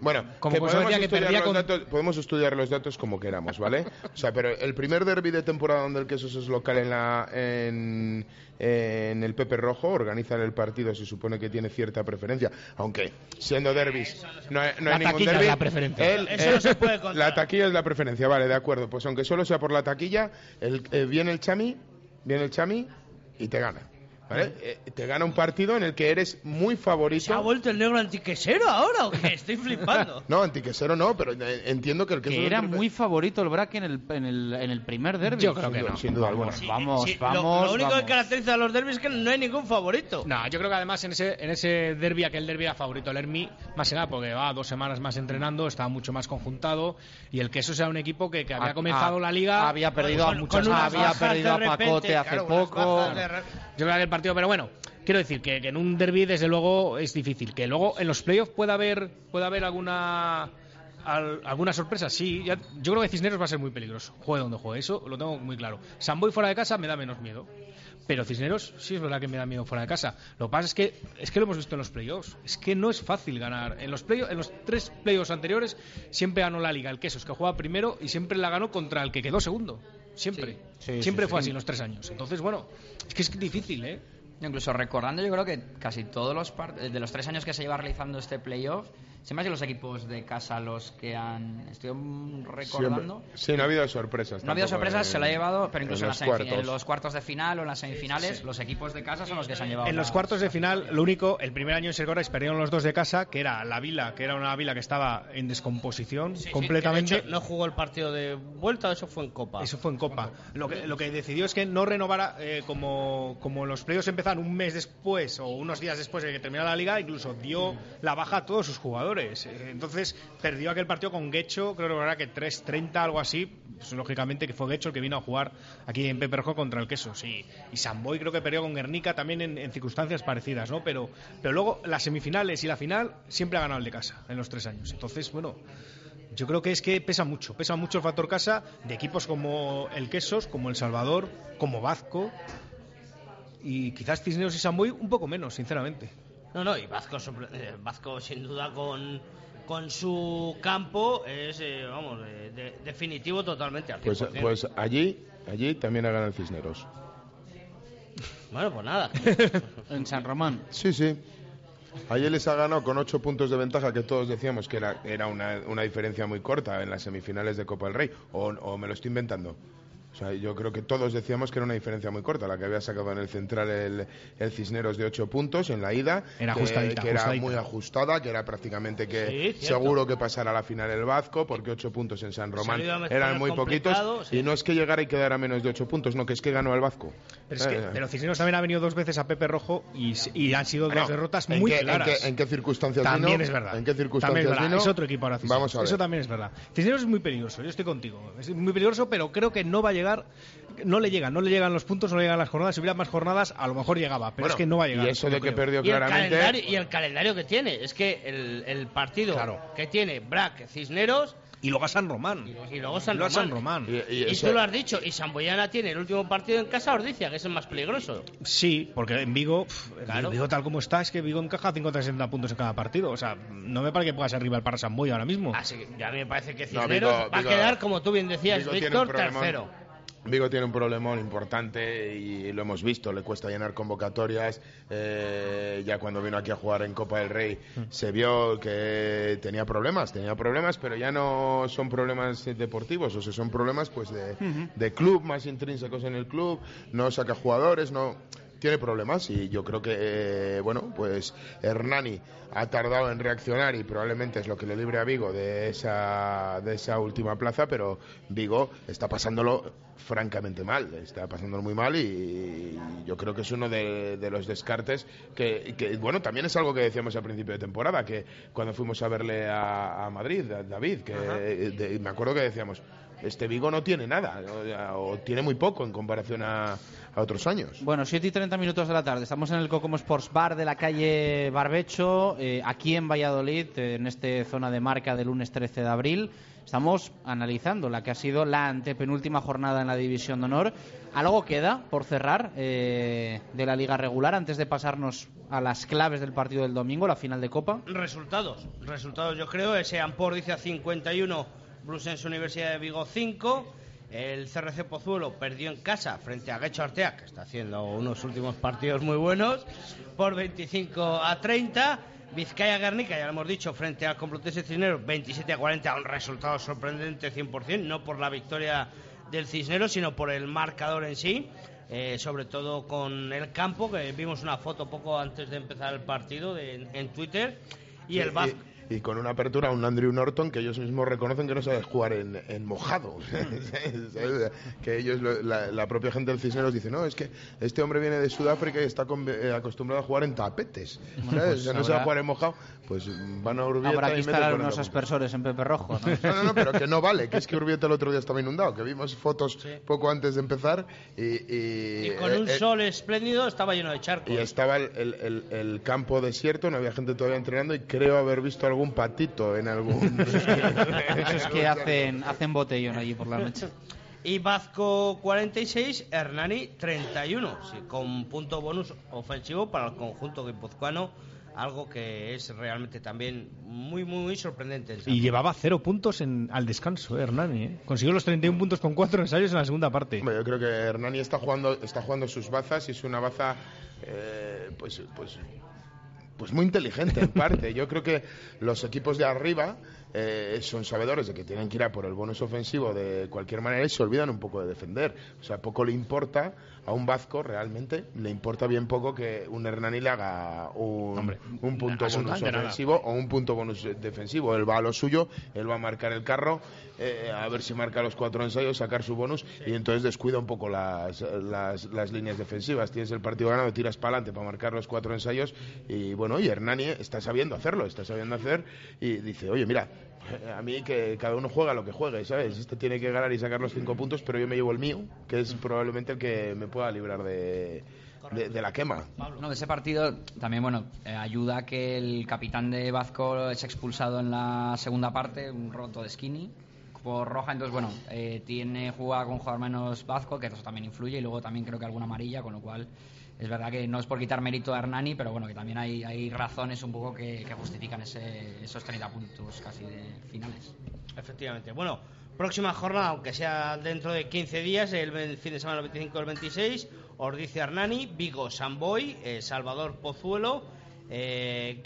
Speaker 4: Bueno,
Speaker 6: como
Speaker 4: que podemos,
Speaker 6: decía
Speaker 4: estudiar los
Speaker 6: con-
Speaker 4: datos, podemos estudiar los datos como queramos, ¿vale? O sea, pero el primer derby de temporada donde el Quesos es local en, la, en, en el Pepe Rojo, organizan el partido, se supone que tiene cierta preferencia, aunque siendo derbis no hay, no hay
Speaker 6: La
Speaker 4: ningún
Speaker 6: taquilla es la preferencia.
Speaker 4: el-
Speaker 3: Eso
Speaker 4: el-
Speaker 3: no se puede contar.
Speaker 4: La taquilla es la preferencia, vale, de acuerdo. Pues aunque solo sea por la taquilla, el, eh, viene el Chami, viene el Chami y te gana. ¿Vale? Eh, te gana un partido en el que eres muy favorito.
Speaker 3: ¿Se ha vuelto el negro antiquesero ahora o qué? Estoy flipando. [laughs]
Speaker 4: No, antiquesero no, pero entiendo que el
Speaker 2: Que era muy favorito el Braque en el, en el, en el primer derby.
Speaker 6: Yo creo que
Speaker 4: Sin duda-
Speaker 6: no.
Speaker 4: sin duda alguna.
Speaker 2: Vamos,
Speaker 3: Sí,
Speaker 2: vamos,
Speaker 3: sí, lo-
Speaker 2: vamos.
Speaker 3: Lo, único
Speaker 2: vamos.
Speaker 3: que caracteriza a los derbis es que no hay ningún favorito.
Speaker 6: No, yo creo que además en ese, en ese derby, aquel derby era favorito el Hermi, más que nada porque va dos semanas más entrenando, estaba mucho más conjuntado y el queso era un equipo que, que había
Speaker 2: Ha-
Speaker 6: comenzado
Speaker 2: ha-
Speaker 6: la liga.
Speaker 2: Había perdido
Speaker 3: Con-
Speaker 2: a muchos, había perdido a
Speaker 3: repente,
Speaker 2: Pacote hace
Speaker 3: claro,
Speaker 2: poco.
Speaker 6: Yo creo que el partido, pero bueno, quiero decir que, que en un derby desde luego es difícil. Que luego en los playoffs pueda haber, puede haber alguna al- alguna sorpresa, sí. Ya- yo creo que Cisneros va a ser muy peligroso. Juegue donde juegue, eso lo tengo muy claro. Samboy fuera de casa me da menos miedo. Pero Cisneros sí es verdad que me da miedo fuera de casa. Lo que pasa es que es que lo hemos visto en los playoffs. Es que no es fácil ganar. En los play en los tres playoffs anteriores siempre ganó la liga el Quesos, que jugaba primero y siempre la ganó contra el que quedó segundo. Siempre.
Speaker 2: Sí, sí,
Speaker 6: siempre
Speaker 2: sí,
Speaker 6: fue
Speaker 2: sí.
Speaker 6: así en los tres años. Entonces, bueno, es que es difícil, ¿eh?
Speaker 5: Incluso recordando, yo creo que casi todos los de los tres años que se lleva realizando este playoff, siempre han sido los equipos de casa los que han. Estoy recordando.
Speaker 4: Siempre- Sí, no ha habido sorpresas.
Speaker 5: No ha habido sorpresas,
Speaker 4: en-
Speaker 5: se lo ha llevado, pero incluso en,
Speaker 4: los
Speaker 5: las
Speaker 4: cuartos.
Speaker 5: en los cuartos de final o en las semifinales, los equipos de casa son los que se han llevado.
Speaker 6: En los cuartos de final, lo único, el primer año en Sergorais perdieron los dos de casa, que era la Vila, que era una Vila que estaba en descomposición
Speaker 3: Sí,
Speaker 6: completamente.
Speaker 3: que de hecho no jugó el partido de vuelta, eso fue en Copa.
Speaker 6: Eso fue en Copa. Lo que, lo que decidió es que no renovara, eh, como, como los playoffs empezaron un mes después o unos días después de que terminara la liga, incluso dio la baja a todos sus jugadores. Eh, Entonces perdió aquel partido con Guecho, creo que era que 3-30, algo así. Pues, lógicamente que fue Guecho el que vino a jugar aquí en Peperjo contra el Quesos. Y, Samboy creo que perdió con Guernica también en, circunstancias parecidas, ¿no? Pero, pero luego las semifinales y la final siempre ha ganado el de casa en los tres años. Entonces, bueno. Yo creo que es que pesa mucho, pesa mucho el factor casa de equipos como el Quesos, como el Salvador, como Vazco y quizás Cisneros y Samboy un poco menos, sinceramente.
Speaker 3: No, no, y Vasco, eh, Vasco sin duda con, con su campo es, eh, vamos, eh, de- definitivo totalmente al 100%.
Speaker 4: Pues, pues allí, allí también ha ganado el Cisneros.
Speaker 3: Bueno, pues nada. [laughs]
Speaker 2: En San Román.
Speaker 4: Sí, sí. Ayer les ha ganado con ocho puntos de ventaja, que todos decíamos que era, era una, una diferencia muy corta en las semifinales de Copa del Rey. O, o me lo estoy inventando. O sea, yo creo que todos decíamos que era una diferencia muy corta, la que había sacado en el central el, el Cisneros de ocho puntos en la ida.
Speaker 6: Era
Speaker 4: que,
Speaker 6: ajustadita,
Speaker 4: que era
Speaker 6: ajustadita.
Speaker 4: muy ajustada, que era prácticamente que
Speaker 3: Sí,
Speaker 4: seguro que pasara a la final el Vasco, porque ocho puntos en San Román eran muy poquitos.
Speaker 3: sí.
Speaker 4: Y no es que llegara y quedara menos de ocho puntos, no, que es que ganó el Vasco.
Speaker 6: Pero, es que,
Speaker 4: Eh,
Speaker 6: pero Cisneros también ha venido dos veces a Pepe Rojo y, y han sido dos derrotas
Speaker 4: ¿en
Speaker 6: muy
Speaker 4: qué- en
Speaker 6: claras.
Speaker 4: qué- ¿En qué circunstancias
Speaker 6: También
Speaker 4: vino?
Speaker 6: es verdad.
Speaker 4: ¿En qué
Speaker 6: También
Speaker 4: circunstancias
Speaker 6: es verdad.
Speaker 4: vino?
Speaker 6: Es otro equipo ahora Cisneros.
Speaker 4: Vamos a ver.
Speaker 6: Eso también es verdad. Cisneros es muy peligroso, yo estoy contigo. Es muy peligroso, pero creo que no va a llegar. No le llegan, no le llegan los puntos, no le llegan las jornadas. Si hubiera más jornadas, a lo mejor llegaba, pero
Speaker 4: Bueno,
Speaker 6: es que no va a llegar.
Speaker 4: Y eso de que
Speaker 6: creo.
Speaker 4: perdió
Speaker 3: y, el
Speaker 4: claramente.
Speaker 3: calendario, y el calendario que tiene. Es que el, el partido
Speaker 6: Claro.
Speaker 3: que tiene Brac, Cisneros
Speaker 6: Y luego a San Román.
Speaker 3: y luego San Román.
Speaker 6: San Román.
Speaker 4: Y- y
Speaker 3: Y,
Speaker 4: ese-
Speaker 3: tú lo has dicho, y Samboyana tiene el último partido en casa, Ordicia, que es el más peligroso.
Speaker 6: Sí, porque en Vigo,
Speaker 3: Claro.
Speaker 6: Vigo tal como está, es que Vigo encaja 50-60 puntos en cada partido. O sea, no me parece que pueda ser rival para San Boy ahora mismo.
Speaker 3: Así que ya me parece que
Speaker 4: No,
Speaker 3: Cisneros
Speaker 4: Vigo-
Speaker 3: va a quedar, como tú bien decías, Víctor, tercero.
Speaker 4: Vigo tiene un problemón importante y lo hemos visto, le cuesta llenar convocatorias. eh, ya cuando vino aquí a jugar en Copa del Rey se vio que tenía problemas, tenía problemas, pero ya no son problemas deportivos, o sea, son problemas pues de, de club, más intrínsecos en el club, no saca jugadores, no tiene problemas y yo creo que, eh, bueno, pues Hernani ha tardado en reaccionar y probablemente es lo que le libre a Vigo de esa, de esa última plaza, pero Vigo está pasándolo francamente mal, está pasándolo muy mal y yo creo que es uno de, de los descartes que, que, bueno, también es algo que decíamos al principio de temporada, que cuando fuimos a verle a, a Madrid, a David, que de- me acuerdo que decíamos, este Vigo no tiene nada, o, tiene muy poco en comparación a, otros años.
Speaker 2: Bueno, 7 y 30 minutos de la tarde. Estamos en el Cocomo Sports Bar de la calle Barbecho, eh, aquí en Valladolid, en esta zona de marca del lunes 13 de abril. Estamos analizando la que ha sido la antepenúltima jornada en la División de Honor. ¿Algo queda por cerrar eh, de la liga regular antes de pasarnos a las claves del partido del domingo, la final de Copa?
Speaker 3: Resultados. Resultados, yo creo. Ese Ampor dice a 51, Blusense Universidad de Vigo 5. El CRC Pozuelo perdió en casa frente a Guecho Artea, que está haciendo unos últimos partidos muy buenos, por 25 a 30. Vizcaya Guernica, ya lo hemos dicho, frente al Complutense Cisneros, 27 a 40, un resultado sorprendente 100%, no por la victoria del Cisneros, sino por el marcador en sí, eh, sobre todo con el campo, que vimos una foto poco antes de empezar el partido en Twitter, y el Vasco
Speaker 4: y con una apertura a un Andrew Norton que ellos mismos reconocen que no sabe jugar en, en mojado. [laughs] que ellos, la, propia gente del Cisneros dice, no, es que este hombre viene de Sudáfrica y está eh, acostumbrado a jugar en tapetes. Pues no sabe jugar en mojado, pues van a Urbieta
Speaker 2: Habrá que instalar unos aspersores en Pepe Rojo, [laughs]
Speaker 4: ¿no? ¿no? pero que no vale, que es que Urbieta el otro día estaba inundado, que vimos fotos poco antes de empezar y...
Speaker 3: Y, con un eh, eh, sol espléndido estaba lleno de charcos.
Speaker 4: Y estaba el, el, el, campo desierto, no había gente todavía entrenando y creo haber visto algún patito en algún... [laughs]
Speaker 2: Esos que hacen, hacen botellón allí por la noche. [laughs]
Speaker 3: Y Vasco 46, Hernani 31, con punto bonus ofensivo para el conjunto guipuzcoano, algo que es realmente también muy, muy, muy sorprendente.
Speaker 6: Y llevaba cero puntos en, al descanso, eh, Hernani. Eh. Consiguió los 31 puntos con cuatro ensayos en la segunda parte.
Speaker 4: yo creo que Hernani está jugando, está jugando sus bazas y es una baza, eh, pues, pues pues muy inteligente en parte. Yo creo que los equipos de arriba eh, son sabedores de que tienen que ir a por el bonus ofensivo de cualquier manera y se olvidan un poco de defender. O sea, poco le importa a un Vasco realmente, le importa bien poco que un Hernani le haga un, un punto bonus ofensivo o un punto bonus defensivo. Él va a lo suyo, él va a marcar el carro, eh, a ver si marca los cuatro ensayos, sacar su bonus y entonces descuida un poco las, las, las líneas defensivas. Tienes el partido ganado, tiras para adelante para marcar los cuatro ensayos y bueno, y Hernani está sabiendo hacerlo, está sabiendo hacer y dice, oye, mira, a mí que cada uno juega lo que juegue, ¿sabes? Este tiene que ganar y sacar los cinco puntos, pero yo me llevo el mío, que es probablemente el que me pueda librar de, de, la quema.
Speaker 5: No, ese partido también, bueno, eh, ayuda a que el capitán de Vasco es expulsado en la segunda parte, un roto de skinny por roja, entonces bueno, eh, tiene juega con jugador menos Vasco, que eso también influye, y luego también creo que alguna amarilla, con lo cual es verdad que no es por quitar mérito a Hernani, pero bueno, que también hay, razones un poco que, justifican ese, esos 30 puntos casi de finales.
Speaker 3: Efectivamente. Bueno, próxima jornada, aunque sea dentro de 15 días, el fin de semana del 25 al 26, Ordice Hernani, Vigo Samboy, eh, Salvador Pozuelo, eh,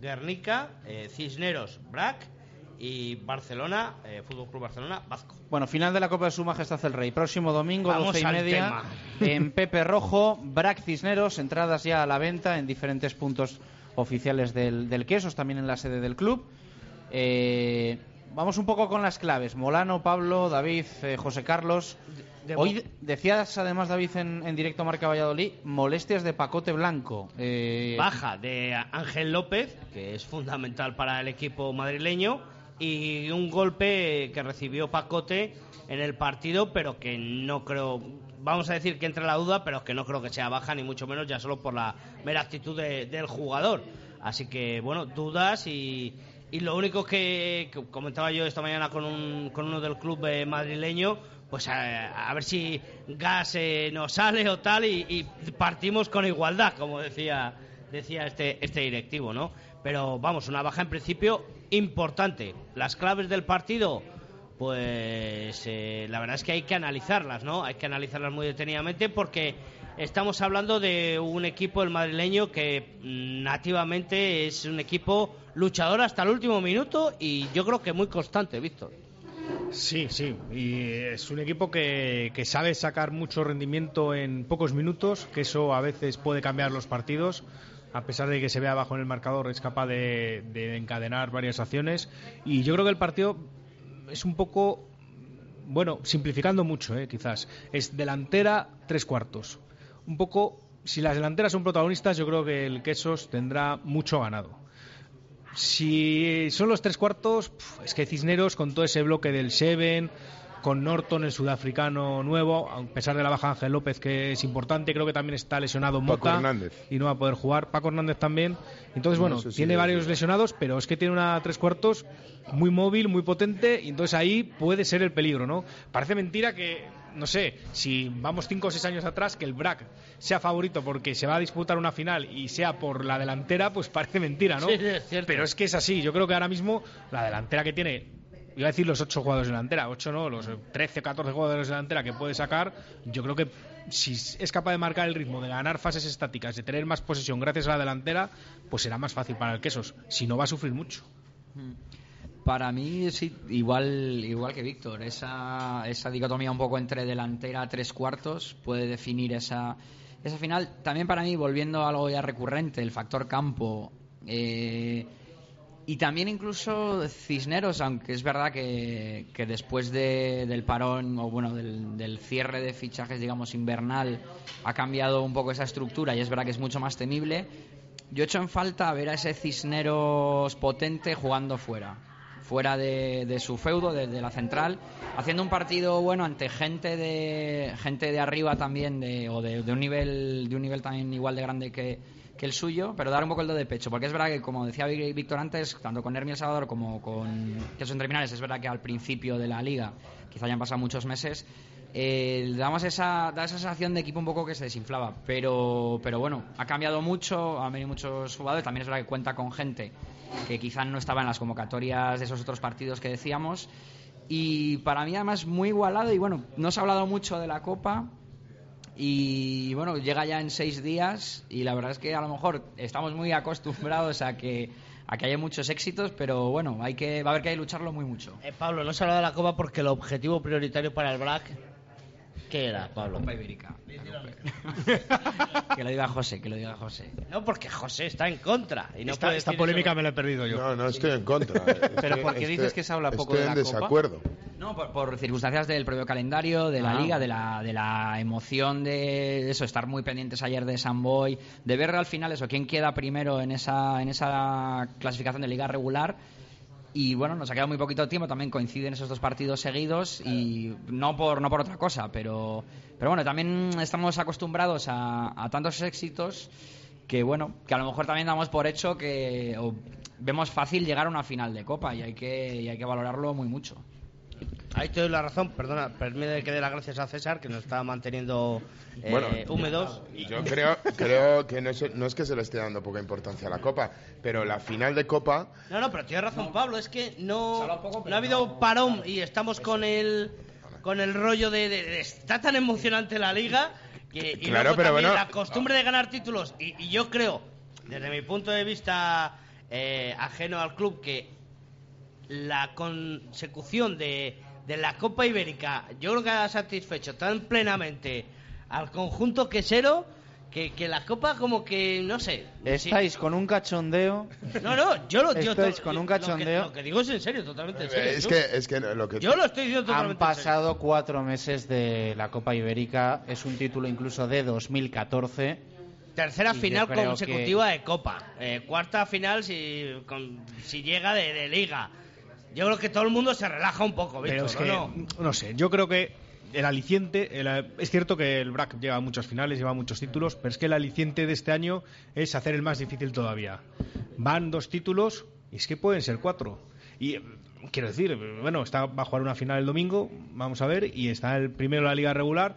Speaker 3: Guernica, eh, Cisneros Brac y Barcelona, eh, Fútbol Club Barcelona, Vasco.
Speaker 2: Bueno, final de la Copa de Su Majestad el Rey. Próximo domingo, doce y media, en [laughs] Pepe Rojo, Brac Cisneros, entradas ya a la venta en diferentes puntos oficiales del, del Quesos, también en la sede del club. Eh, vamos un poco con las claves. Molano, Pablo, David, eh, José Carlos. Hoy decías además, David, en, en, directo Marca Valladolid, molestias de Pacote Blanco.
Speaker 3: Baja de Ángel López, que es fundamental para el equipo madrileño y un golpe que recibió Pacote en el partido, pero que no creo, vamos a decir que entra la duda, pero que no creo que sea baja, ni mucho menos ya solo por la mera actitud del jugador. Así que, bueno, dudas y, y lo único que, comentaba yo esta mañana con, un, con uno del club eh, madrileño, pues a, ver si gas eh, nos sale o tal y, y, partimos con igualdad, como decía, decía este, este directivo, ¿no? Pero vamos, una baja en principio importante. Las claves del partido, pues eh, la verdad es que hay que analizarlas, ¿no? Hay que analizarlas muy detenidamente porque estamos hablando de un equipo, el madrileño, que mm, nativamente es un equipo luchador hasta el último minuto y yo creo que muy constante, Víctor.
Speaker 6: Sí, sí, y es un equipo que, que, sabe sacar mucho rendimiento en pocos minutos, que eso a veces puede cambiar los partidos a pesar de que se vea abajo en el marcador, es capaz de, encadenar varias acciones. Y yo creo que el partido es un poco, bueno, simplificando mucho, eh, quizás. Es delantera, tres cuartos. Un poco, si las delanteras son protagonistas, yo creo que el Quesos tendrá mucho ganado. Si son los tres cuartos, es que Cisneros con todo ese bloque del Seven, con Norton, el sudafricano nuevo, a pesar de la baja de Ángel López, que es importante. Creo que también está lesionado
Speaker 4: Paco
Speaker 6: Mota
Speaker 4: Hernández.
Speaker 6: y no va a poder jugar. Paco Hernández también. Entonces,
Speaker 4: No
Speaker 6: bueno,
Speaker 4: sé si
Speaker 6: tiene varios lesionados, pero es que tiene una tres cuartos muy móvil, muy potente, y entonces ahí puede ser el peligro, ¿no? Parece mentira que, no sé, si vamos cinco o seis años atrás, que el BRAC sea favorito porque se va a disputar una final y sea por la delantera, pues parece mentira, ¿no?
Speaker 3: Sí, sí, es cierto.
Speaker 6: Pero es que es así. Yo creo que ahora mismo la delantera que tiene, iba a decir los ocho jugadores de delantera, ocho no, los 13 o 14 jugadores de delantera que puede sacar, yo creo que si es capaz de marcar el ritmo, de ganar fases estáticas, de tener más posesión gracias a la delantera, pues será más fácil para el Quesos. Si no, va a sufrir mucho.
Speaker 5: Para mí, sí, igual, igual que Víctor, esa, esa dicotomía un poco entre delantera, tres cuartos, puede definir esa, esa final. También para mí, volviendo a algo ya recurrente, el factor campo. eh, y también incluso Cisneros, aunque es verdad que, después de- del parón, o bueno, del, del cierre de fichajes, digamos, invernal, ha cambiado un poco esa estructura y es verdad que es mucho más temible. Yo echo en falta ver a ese Cisneros potente jugando fuera, fuera de, su feudo, de, la central, haciendo un partido bueno ante gente de gente de arriba también, de, o de un nivel de un nivel también igual de grande que, que el suyo, pero dar un poco el do de pecho, porque es verdad que como decía Víctor antes, tanto con Hermi El Salvador como con que son terminales, es verdad que al principio de la liga, quizá hayan pasado muchos meses, eh, damos esa, sensación de equipo un poco que se desinflaba. Pero, pero bueno, ha cambiado mucho, han venido muchos jugadores. También es verdad que cuenta con gente que quizás no estaba en las convocatorias de esos otros partidos que decíamos. Y para mí, además, muy igualado. Y bueno, no se ha hablado mucho de la Copa. Y bueno, llega ya en seis días. Y la verdad es que a lo mejor estamos muy acostumbrados a que, a que haya muchos éxitos. Pero bueno, hay que, va a haber que lucharlo muy mucho.
Speaker 3: Eh, Pablo, no se ha hablado de la Copa porque el objetivo prioritario para el BRAC, ¿qué era, Pablo?
Speaker 5: Copa Ibérica. [laughs] que lo diga José, que lo diga José.
Speaker 3: No, porque José está en contra. Y no
Speaker 6: esta polémica
Speaker 3: eso.
Speaker 6: me la he perdido yo.
Speaker 4: No, no estoy en contra. [laughs]
Speaker 2: Pero
Speaker 4: Estoy-
Speaker 2: ¿por qué dices
Speaker 4: estoy-
Speaker 2: que se habla poco
Speaker 4: estoy
Speaker 2: de
Speaker 4: en
Speaker 2: la Copa?
Speaker 4: desacuerdo.
Speaker 5: No, por, por circunstancias del propio calendario, de la
Speaker 2: Ah.
Speaker 5: liga, de la, de la emoción de eso, estar muy pendientes ayer de Samboy, de ver al final eso, quién queda primero en esa, en esa clasificación de liga regular. Y bueno, nos ha quedado muy poquito tiempo, también coinciden esos dos partidos seguidos y no por, no por otra cosa, pero, pero bueno, también estamos acostumbrados a, a tantos éxitos que bueno, que a lo mejor también damos por hecho que o vemos fácil llegar a una final de copa y hay que, y hay que valorarlo muy mucho.
Speaker 3: Ahí te doy la razón, perdona, permíteme que dé las gracias a César, que nos está manteniendo eh,
Speaker 4: Bueno,
Speaker 3: húmedos.
Speaker 4: Yo creo, creo que no es, no es que se le esté dando poca importancia a la Copa, pero la final de Copa
Speaker 3: No, no, pero tienes razón, Pablo, es que no, no ha habido
Speaker 5: no-
Speaker 3: parón y estamos con el con el rollo de, de- de- está tan emocionante la liga que y
Speaker 4: Claro,
Speaker 3: luego
Speaker 4: pero
Speaker 3: también
Speaker 4: bueno.
Speaker 3: la costumbre de ganar títulos y, y yo creo desde mi punto de vista eh, ajeno al club que la consecución de, de la Copa Ibérica yo creo que ha satisfecho tan plenamente al conjunto quesero que, que la Copa como que no sé sí-
Speaker 2: Estáis con un cachondeo.
Speaker 3: no, no, yo lo
Speaker 2: Estáis con un
Speaker 3: lo que-
Speaker 2: cachondeo.
Speaker 3: Lo que, digo es en serio, totalmente en serio.
Speaker 4: es
Speaker 3: yo,
Speaker 4: que es que lo que
Speaker 3: yo lo estoy diciendo
Speaker 2: Han
Speaker 3: totalmente en serio.
Speaker 2: pasado cuatro meses de la Copa Ibérica. Es un título incluso de 2014.
Speaker 3: Tercera final consecutiva de Copa. Eh, cuarta final si, con- si llega de, de Liga. Yo creo que todo el mundo se relaja un poco,
Speaker 6: Pero
Speaker 3: Víctor,
Speaker 6: es que,
Speaker 3: ¿no?
Speaker 6: sé, yo creo que el aliciente, el- es cierto que el BRAC lleva muchas finales, lleva muchos títulos, pero es que el aliciente de este año es hacer el más difícil todavía. Van dos títulos y es que pueden ser cuatro. Y quiero decir, bueno, está, va a jugar una final el domingo, vamos a ver, y está el primero de la liga regular,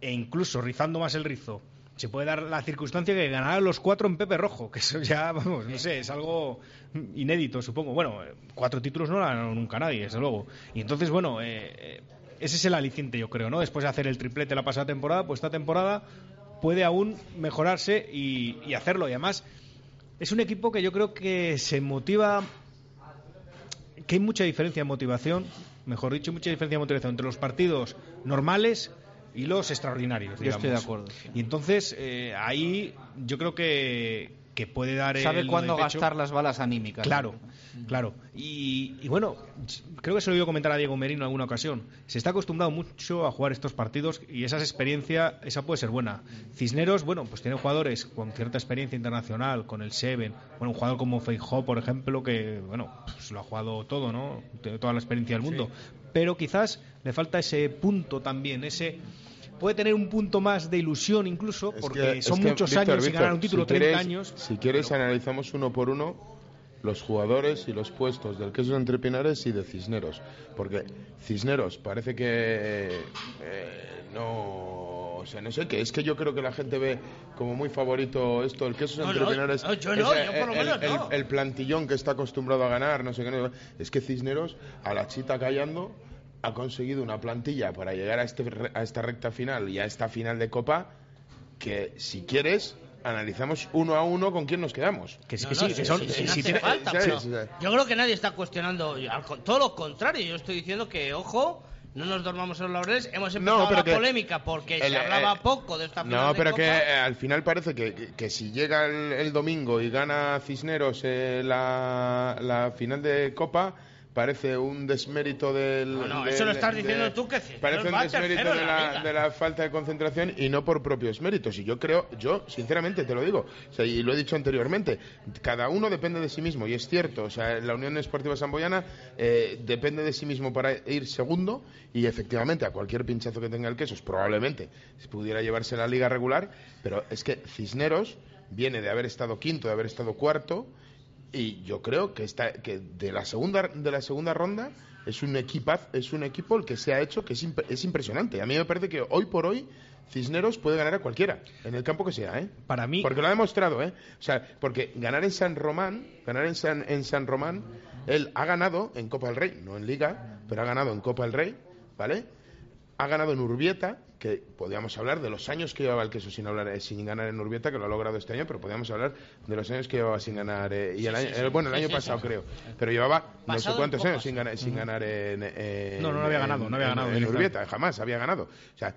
Speaker 6: e incluso rizando más el rizo. Se puede dar la circunstancia que ganarán los cuatro en Pepe Rojo, que eso ya, [laughs] vamos, no sé, es algo inédito, supongo. Bueno, cuatro títulos no lo ganado nunca nadie, desde luego. Y entonces, bueno, eh, eh, ese es el aliciente, yo creo, ¿no? Después de hacer el triplete la pasada temporada, pues esta temporada puede aún mejorarse y, y hacerlo. Y además, es un equipo que yo creo que se motiva que hay mucha diferencia en motivación, mejor dicho, mucha diferencia en motivación entre los partidos normales y los extraordinarios.
Speaker 2: Yo estoy
Speaker 6: digamos.
Speaker 2: de acuerdo, sí.
Speaker 6: Y entonces eh, ahí yo creo que, que puede dar
Speaker 2: Sabe
Speaker 6: el
Speaker 2: cuándo gastar las balas anímicas.
Speaker 6: Claro, claro. Y, y bueno, creo que se lo he oído comentar a Diego Merino en alguna ocasión. Se está acostumbrado mucho a jugar estos partidos y esa experiencia, esa puede ser buena. Cisneros, bueno, pues tiene jugadores con cierta experiencia internacional, con el Seven. Bueno, un jugador como Feijó, por ejemplo, que, bueno, pues lo ha jugado todo, ¿no? Tiene toda la experiencia del mundo. Pero quizás le falta ese punto también, ese puede tener un punto más de ilusión incluso,
Speaker 4: Es
Speaker 6: porque
Speaker 4: que-
Speaker 6: son
Speaker 4: que,
Speaker 6: muchos
Speaker 4: Víctor,
Speaker 6: años sin
Speaker 4: Víctor,
Speaker 6: ganar un título,
Speaker 4: si
Speaker 6: 30
Speaker 4: quieres-
Speaker 6: años.
Speaker 4: Si quieres, analizamos uno por uno los jugadores y los puestos del queso entre Pinares y de Cisneros. Porque Cisneros parece que eh, no. O sea, no sé qué. Es que yo creo que la gente ve como muy favorito esto, el queso
Speaker 3: No,
Speaker 4: entre
Speaker 3: no,
Speaker 4: Pinares.
Speaker 3: no, yo no,
Speaker 4: ese-
Speaker 3: yo por lo
Speaker 4: el-
Speaker 3: menos
Speaker 4: el,
Speaker 3: no.
Speaker 4: el plantillón que está acostumbrado a ganar, no sé qué. no- es que Cisneros, a la chita callando, ha conseguido una plantilla para llegar a, este, a esta recta final y a esta final de Copa que, si quieres, analizamos uno a uno con quién nos quedamos.
Speaker 6: Que sí,
Speaker 3: No,
Speaker 6: que sí, que son,
Speaker 3: sí, hace falta, yo creo que nadie está cuestionando, al con- todo lo contrario, yo estoy diciendo que, ojo, no nos dormamos en los laureles, hemos empezado
Speaker 4: pero
Speaker 3: la
Speaker 4: que-
Speaker 3: polémica porque
Speaker 4: el-
Speaker 3: se hablaba
Speaker 4: eh,
Speaker 3: poco de esta final
Speaker 4: No,
Speaker 3: de
Speaker 4: pero
Speaker 3: Copa.
Speaker 4: que eh, al final parece que, que- que si llega el, el domingo y gana Cisneros eh, la, la final de Copa, parece un desmérito del.
Speaker 3: No, no,
Speaker 4: del-
Speaker 3: eso lo estás
Speaker 4: de-
Speaker 3: diciendo tú, que Cisneros
Speaker 4: Parece un desmérito de
Speaker 3: la
Speaker 4: de la falta de concentración y no por propios méritos. Y yo creo, yo sinceramente te lo digo, o sea, y lo he dicho anteriormente, cada uno depende de sí mismo, y es cierto, o sea, la Unión Esportiva Samboyana eh, depende de sí mismo para ir segundo, y efectivamente a cualquier pinchazo que tenga el quesos, probablemente pudiera llevarse la liga regular, pero es que Cisneros viene de haber estado quinto, de haber estado cuarto, y yo creo que está que de la segunda de la segunda ronda es un equipaz, es un equipo el que se ha hecho que es, imp- es impresionante. A mí me parece que hoy por hoy Cisneros puede ganar a cualquiera en el campo que sea, ¿eh?
Speaker 6: Para mí,
Speaker 4: Porque lo ha demostrado, ¿eh? O sea, porque ganar en San Román, ganar en San, en San Román, él ha ganado en Copa del Rey, no en Liga, pero ha ganado en Copa del Rey, ¿vale? Ha ganado en Urbieta, que podíamos hablar de los años que llevaba el queso sin hablar eh, sin ganar en Urbieta, que lo ha logrado este año, pero podíamos hablar de los años que llevaba sin ganar eh, y el año, eh, bueno, el
Speaker 3: Sí,
Speaker 4: año
Speaker 3: sí,
Speaker 4: pasado
Speaker 3: sí.
Speaker 4: creo, pero llevaba no sé
Speaker 3: en
Speaker 4: cuántos años sin ganar sin ganar en, en-
Speaker 6: No, no, no había ganado, no había
Speaker 4: en-
Speaker 6: ganado
Speaker 4: en
Speaker 6: directamente.
Speaker 4: Urbieta, jamás había ganado. O sea,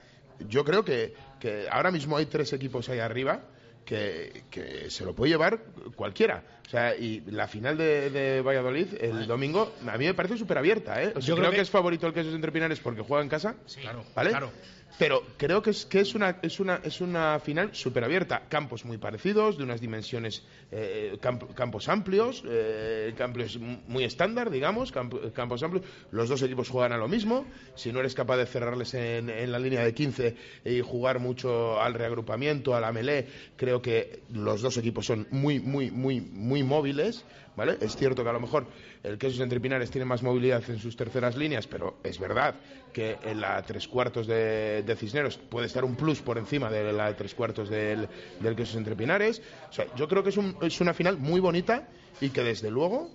Speaker 4: yo creo que, que ahora mismo hay tres equipos ahí arriba que, que se lo puede llevar cualquiera. O sea, y la final de, de Valladolid el domingo a mí me parece súper abierta, ¿eh? O sea,
Speaker 6: Yo
Speaker 4: creo,
Speaker 6: creo
Speaker 4: que...
Speaker 6: que-
Speaker 4: es favorito el Quesos Entre Pinares porque juega en casa,
Speaker 6: claro,
Speaker 4: ¿vale?
Speaker 6: claro.
Speaker 4: Pero creo que es que es una es una es una final súper abierta, campos muy parecidos, de unas dimensiones eh, camp- campos amplios, eh, campos muy estándar, digamos, camp- campos amplios. Los dos equipos juegan a lo mismo. Si no eres capaz de cerrarles en, en la línea de 15 y jugar mucho al reagrupamiento, a la melee, creo que los dos equipos son muy muy muy muy móviles. ¿Vale? Es cierto que a lo mejor el Quesos Entre Pinares tiene más movilidad en sus terceras líneas, pero es verdad que en la tres cuartos de, Cisneros puede estar un plus por encima de la tres cuartos del, del Quesos Entre Pinares. O sea, yo creo que es, un- es una final muy bonita y que desde luego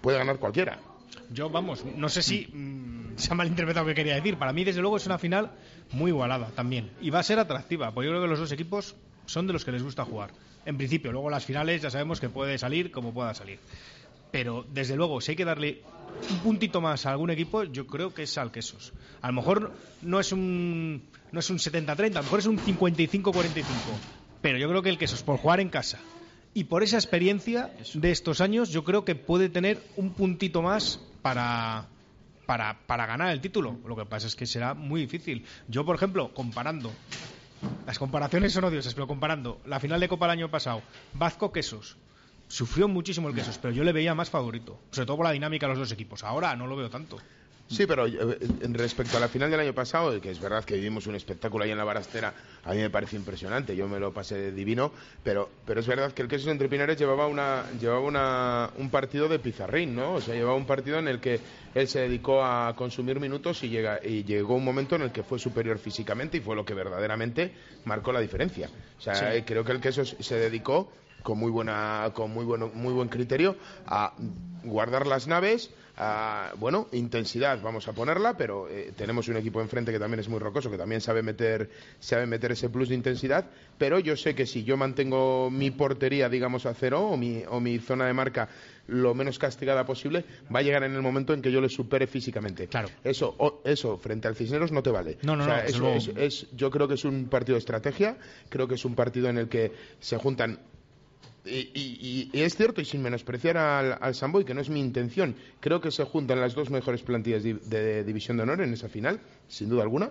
Speaker 4: puede ganar cualquiera.
Speaker 6: Yo, vamos, no sé si mm, se ha malinterpretado lo que quería decir. Para mí, desde luego, es una final muy igualada también. Y va a ser atractiva, porque yo creo que los dos equipos son de los que les gusta jugar. En principio, luego las finales ya sabemos que puede salir como pueda salir. Pero, desde luego, si hay que darle un puntito más a algún equipo, yo creo que es al Quesos. A lo mejor no es un, no es un 70-30, a lo mejor es un 55-45. Pero yo creo que el Quesos, por jugar en casa y por esa experiencia de estos años, yo creo que puede tener un puntito más para, para, para ganar el título. Lo que pasa es que será muy difícil. Yo, por ejemplo, comparando, las comparaciones son odiosas, pero comparando la final de Copa el año pasado, Vasco Quesos, sufrió muchísimo el Quesos, pero yo le veía más favorito, sobre todo por la dinámica de los dos equipos. Ahora no lo veo tanto.
Speaker 4: Sí, pero eh, respecto a la final del año pasado, que es verdad que vivimos un espectáculo ahí en la Barastera, a mí me parece impresionante, yo me lo pasé divino, pero, pero es verdad que el Quesos Entre Pinares llevaba, una, llevaba una, un partido de pizarrín, ¿no? O sea, llevaba un partido en el que él se dedicó a consumir minutos y, llega, y llegó un momento en el que fue superior físicamente y fue lo que verdaderamente marcó la diferencia. O sea, eh, creo que el Quesos se dedicó con muy buena con muy bueno muy buen criterio a guardar las naves a, bueno intensidad vamos a ponerla pero eh, tenemos un equipo enfrente que también es muy rocoso que también sabe meter sabe meter ese plus de intensidad pero yo sé que si yo mantengo mi portería digamos a cero o mi o mi zona de marca lo menos castigada posible va a llegar en el momento en que yo le supere físicamente.
Speaker 6: Claro.
Speaker 4: eso o- eso frente al Cisneros no te vale.
Speaker 6: No, no,
Speaker 4: O sea,
Speaker 6: no,
Speaker 4: eso es- yo creo que es un partido de estrategia, creo que es un partido en el que se juntan y, es cierto, y sin menospreciar al, al Samboy, que no es mi intención, creo que se juntan las dos mejores plantillas de, División de Honor en esa final, sin duda alguna.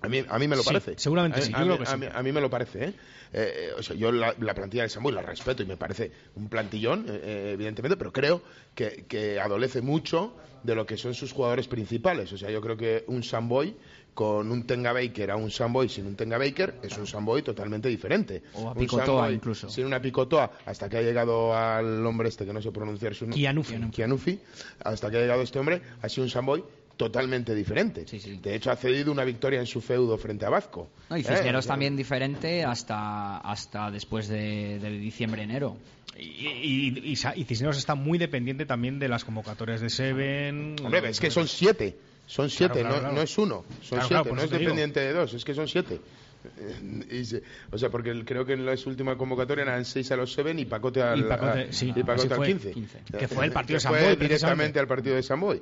Speaker 4: A mí, a mí me lo parece.
Speaker 6: Seguramente sí.
Speaker 4: A, mí, me lo parece. ¿eh? Eh, o sea, yo la, plantilla del Samboy la respeto y me parece un plantillón, eh, evidentemente, pero creo que, que, adolece mucho de lo que son sus jugadores principales. O sea, yo creo que un Samboy con un Tenga Baker a un Samboy sin un Tenga Baker es un Samboy totalmente diferente.
Speaker 5: O a Picotoa incluso.
Speaker 4: Sin una Picotoa, hasta que ha llegado al hombre este que no sé pronunciar su
Speaker 6: nombre.
Speaker 4: Kianufi. hasta que ha llegado este hombre, ha sido un Samboy totalmente diferente. De hecho, ha cedido una victoria en su feudo frente a Vasco.
Speaker 5: y Cisneros ¿Eh? también diferente hasta, hasta después de, diciembre-enero.
Speaker 6: Y, y, Cisneros está muy dependiente también de las convocatorias de Seven.
Speaker 4: Hombre, es que son siete. Son siete, no, es uno. Son siete, no es dependiente de dos, es que son siete. [laughs] o sea, porque creo que en la última convocatoria eran seis a los Seven y Pacote al, y Pacote, al 15.
Speaker 6: Que fue el partido de
Speaker 4: Samboy. Fue directamente al partido de Samboy.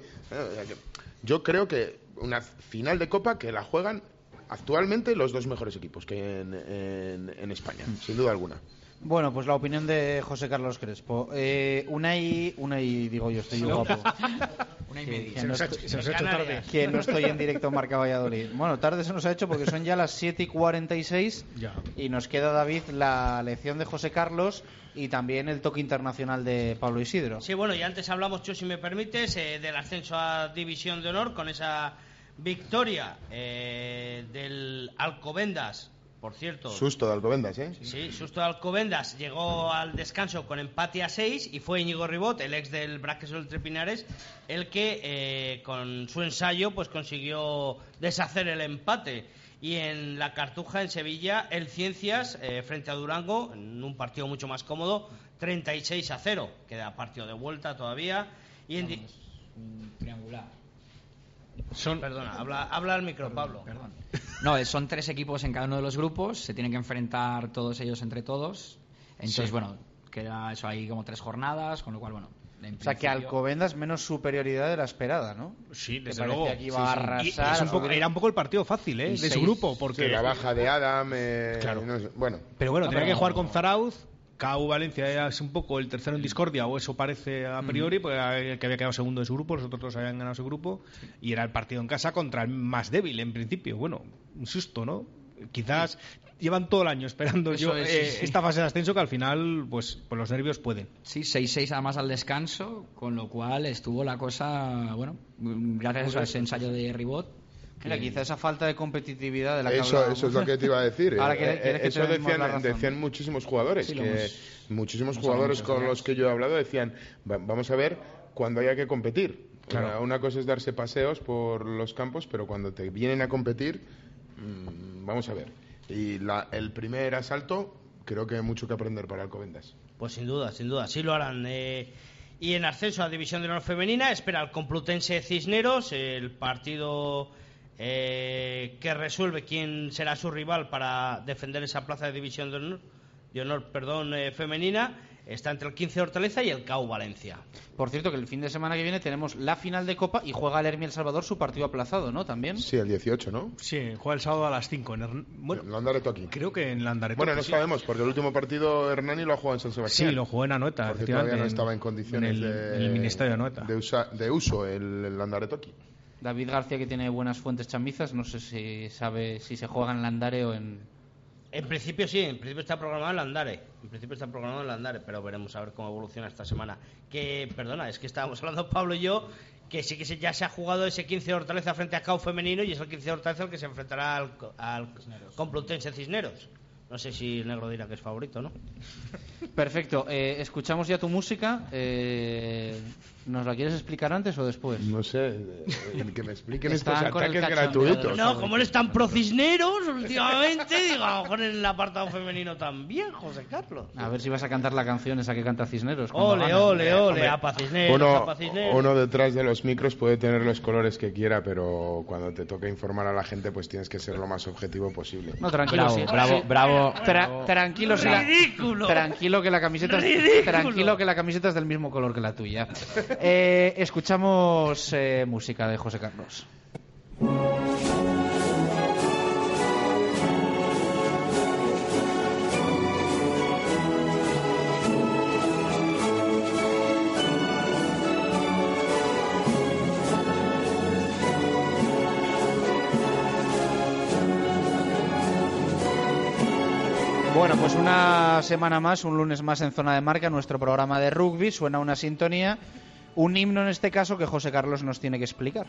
Speaker 4: Yo creo que una final de Copa que la juegan actualmente los dos mejores equipos que en, en España, sin duda alguna.
Speaker 2: Bueno, pues la opinión de José Carlos Crespo. Eh, una y, una y digo yo, estoy guapo. [laughs]
Speaker 6: una y media. Se
Speaker 2: nos, ha, hecho tarde. Que no estoy en directo en Marca Valladolid. Bueno, tarde se nos ha hecho porque son ya las 7 y 46 ya. y nos queda, David, la lección de José Carlos y también el toque internacional de Pablo Isidro.
Speaker 3: Sí, bueno, y antes hablamos, Chu, si me permites, eh, del ascenso a División de Honor con esa victoria eh, del Alcobendas por cierto.
Speaker 4: Susto de Alcobendas, ¿eh?
Speaker 3: Sí, susto de Alcobendas. Llegó al descanso con empate a 6 y fue Íñigo Ribot, el ex del Braquesol Trepinares, el que eh, con su ensayo pues consiguió deshacer el empate. Y en la Cartuja, en Sevilla, el Ciencias, eh, frente a Durango, en un partido mucho más cómodo, 36 a 0. Queda partido de vuelta todavía. Y en.
Speaker 5: triangular.
Speaker 3: Son... Perdona, habla, habla al micro, Pablo. Perdón.
Speaker 5: No, son tres equipos en cada uno de los grupos, se tienen que enfrentar todos ellos entre todos. Entonces, bueno, queda eso ahí como tres jornadas, con lo cual, bueno.
Speaker 2: o sea, que Alcobendas menos superioridad de la esperada, ¿no?
Speaker 6: Sí, desde luego.
Speaker 2: Que a arrasar,
Speaker 6: era un poco el partido fácil, ¿eh? De su grupo, porque...
Speaker 4: la baja de Adam... Eh,
Speaker 6: claro.
Speaker 4: bueno.
Speaker 6: Pero bueno, tenía que jugar con Zarauz, KU Valencia es un poco el tercero en discordia, o eso parece a priori, porque que había quedado segundo de su grupo, los otros dos habían ganado su grupo, y era el partido en casa contra el más débil en principio. Bueno, un susto, ¿no? Quizás llevan todo el año esperando yo, eh, esta fase de ascenso que al final, pues, pues los nervios pueden.
Speaker 5: Sí, 6-6 además al descanso, con lo cual estuvo la cosa, bueno, gracias a ese ensayo de Ribot,
Speaker 2: Mira, quizá esa falta de competitividad de la que
Speaker 4: eso, eso es lo que te iba a decir. [laughs] Ahora, eh, eso decían, decían, muchísimos jugadores. que muchísimos jugadores con los que yo he hablado decían, vamos a ver cuando haya que competir. Claro. Una cosa es darse paseos por los campos, pero cuando te vienen a competir, mm, vamos a ver. Y el primer asalto, creo que hay mucho que aprender para Alcobendas.
Speaker 3: Pues sin duda, sin duda, sí lo harán. Eh, y en ascenso a División de Honor Femenina espera el Complutense Cisneros, el partido eh, que resuelve quién será su rival para defender esa plaza de división de honor, de honor perdón, eh, femenina. Está entre el 15 Hortaleza y el CAU Valencia.
Speaker 2: Por cierto, que el fin de semana que viene tenemos la final de Copa y juega el Hermi El Salvador su partido aplazado, ¿no? También.
Speaker 4: Sí, el 18, ¿no?
Speaker 6: Sí, juega el sábado a las 5. En
Speaker 4: Bueno, Landareto aquí.
Speaker 6: Creo que en Landareto.
Speaker 4: Bueno, no sabemos, porque el último partido Hernani lo ha jugado en San Sebastián.
Speaker 6: Sí, lo jugó en Anoeta.
Speaker 4: Porque todavía no estaba en condiciones
Speaker 6: en el, Ministerio de Anoeta.
Speaker 4: De, uso el, el Landareto aquí.
Speaker 2: David García, que tiene buenas fuentes chamizas, no sé si sabe si se juega en Landare o en.
Speaker 3: En principio sí, en principio está programado en Landare. En principio está programado en Landare, pero veremos a ver cómo evoluciona esta semana. Que, perdona, es que estábamos hablando Pablo y yo que sí que ya se ha jugado ese 15 de Hortaleza frente a CAU femenino y es el 15 de Hortaleza el que se enfrentará al, al Complutense Cisneros. No sé si el negro dirá que es favorito, ¿no?
Speaker 2: Perfecto. Eh, escuchamos ya tu música. Eh, ¿Nos la quieres explicar antes o después?
Speaker 4: No sé. Eh, que me expliquen [laughs] estos ataques gratuitos.
Speaker 3: No, como eres tan pro cisneros últimamente, digo, a lo mejor en el apartado femenino también, José Carlos.
Speaker 2: A ver si vas a cantar la canción esa que canta Cisneros.
Speaker 3: Ole, ole, ole, apa Cisneros,
Speaker 4: uno, Cisneros. Uno detrás de los micros puede tener los colores que quiera, pero cuando te toca informar a la gente, pues tienes que ser lo más objetivo posible.
Speaker 2: No, tranquilo.
Speaker 5: Bravo, bravo,
Speaker 2: tranquilo,
Speaker 3: ridículo.
Speaker 2: tranquilo que la camiseta es, tranquilo que la camiseta es del mismo color que la tuya. Eh, escuchamos eh, música de José Carlos. Bueno, pues una semana más, un lunes más en Zona de Marca, nuestro programa de rugby, suena una sintonía un himno en este caso que José Carlos nos tiene que explicar.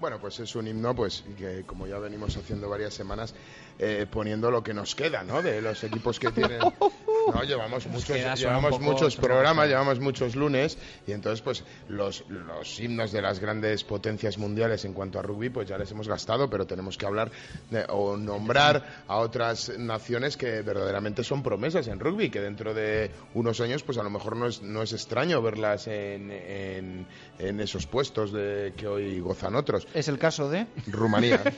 Speaker 4: Bueno, pues es un himno, pues que como ya venimos haciendo varias semanas, eh, poniendo lo que nos queda, ¿no? De los equipos que tienen. [laughs] No, llevamos muchos, llevamos muchos programas, llevamos muchos lunes y entonces, pues los, los himnos de las grandes potencias mundiales en cuanto a rugby, pues ya les hemos gastado, pero tenemos que hablar de, o nombrar a otras naciones que verdaderamente son promesas en rugby, que dentro de unos años, pues a lo mejor no es, no es extraño verlas en, en, en esos puestos de que hoy gozan otros.
Speaker 2: Es el caso de
Speaker 4: Rumanía. [laughs]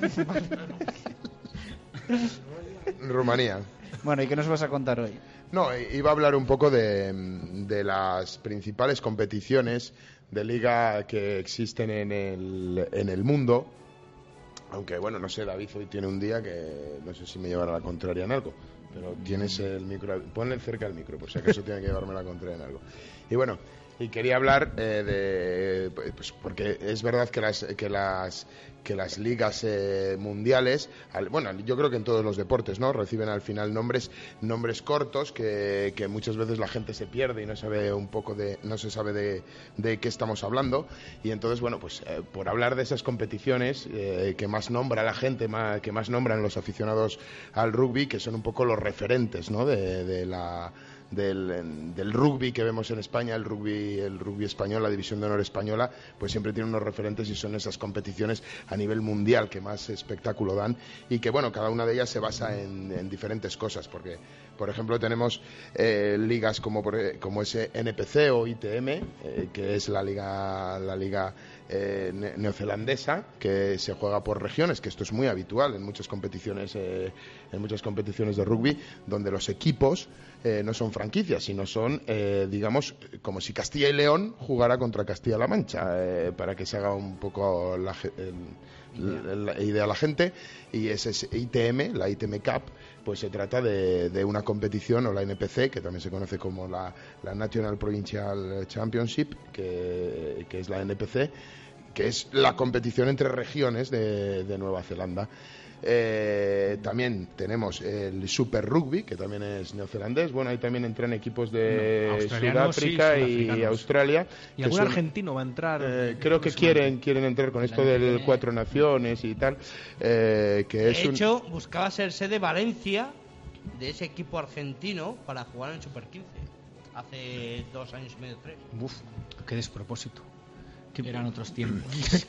Speaker 4: Rumanía.
Speaker 2: Bueno, ¿y qué nos vas a contar hoy?
Speaker 4: No, iba a hablar un poco de, de las principales competiciones de liga que existen en el, en el mundo. Aunque, bueno, no sé, David hoy tiene un día que no sé si me llevará la contraria en algo. Pero tienes el micro, ponle cerca el micro, por si acaso tiene que llevarme la contraria en algo. Y bueno, y quería hablar eh, de pues porque es verdad que las que las que las ligas eh, mundiales bueno yo creo que en todos los deportes no reciben al final nombres nombres cortos que, que muchas veces la gente se pierde y no sabe un poco de no se sabe de, de qué estamos hablando. Y entonces bueno pues eh, por hablar de esas competiciones que más nombra la gente más, que más nombran los aficionados al rugby que son un poco los referentes no de, de la del, rugby que vemos en España, el rugby, el rugby español, la división de honor española, pues siempre tiene unos referentes y son esas competiciones a nivel mundial que más espectáculo dan y que, bueno, cada una de ellas se basa en, diferentes cosas, porque, por ejemplo, tenemos eh, ligas como, como ese NPC o ITM, eh, que es la liga, la liga eh, neozelandesa que se juega por regiones, que esto es muy habitual en muchas competiciones, eh, en muchas competiciones de rugby, donde los equipos eh, no son franquicias, sino son, digamos, como si Castilla y León jugara contra Castilla-La Mancha, para que se haga un poco la, idea a la gente. Y ese ITM, la ITM Cup, pues se trata de, una competición, o la NPC, que también se conoce como la, National Provincial Championship, que es la NPC, que es la competición entre regiones de, Nueva Zelanda. Eh, también tenemos el Super Rugby, que también es neozelandés. Bueno, ahí también entran equipos de Sudáfrica y Australia.
Speaker 6: ¿Y algún argentino va a entrar?
Speaker 4: Eh, creo que quieren, quieren entrar con esto del Cuatro Naciones y tal. Eh, que
Speaker 3: de hecho, buscaba ser sede Valencia de ese equipo argentino para jugar en Super 15. Hace dos años y medio, tres.
Speaker 6: Uf, qué despropósito
Speaker 5: que eran otros tiempos. [laughs]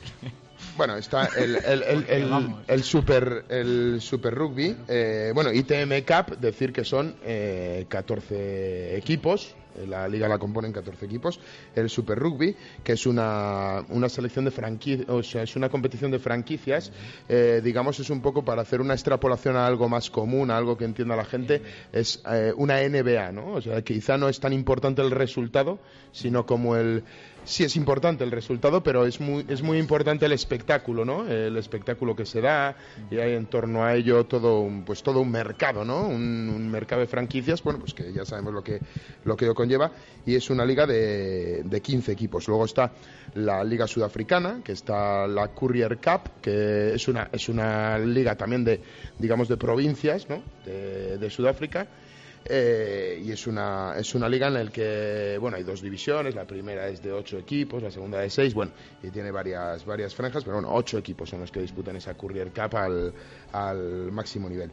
Speaker 4: Bueno, está el, el, el, el, super, el super rugby. Eh, bueno, ITM Cup, decir que son eh, 14 equipos. La liga la componen 14 equipos. El Super Rugby, que es una, una selección de franquicias, o sea, es una competición de franquicias. Eh, digamos, es un poco para hacer una extrapolación a algo más común, a algo que entienda la gente. Es eh, una NBA, ¿no? O sea, quizá no es tan importante el resultado, sino como el sí es importante el resultado, pero es muy, es muy importante el espectáculo, ¿no? El espectáculo que se da y hay en torno a ello todo un, pues todo un mercado, ¿no? Un, mercado de franquicias, bueno, pues que ya sabemos lo que, lo que ello conlleva y es una liga de, de 15 equipos. Luego está la liga sudafricana, que está la Courier Cup, que es una, es una liga también de, digamos, de provincias, ¿no? de, de Sudáfrica eh, y es una, es una liga en la que bueno, hay dos divisiones, la primera es de ocho equipos, la segunda de seis, bueno, y tiene varias, varias franjas, pero bueno, ocho equipos son los que disputan esa Courier Cup al, al máximo nivel.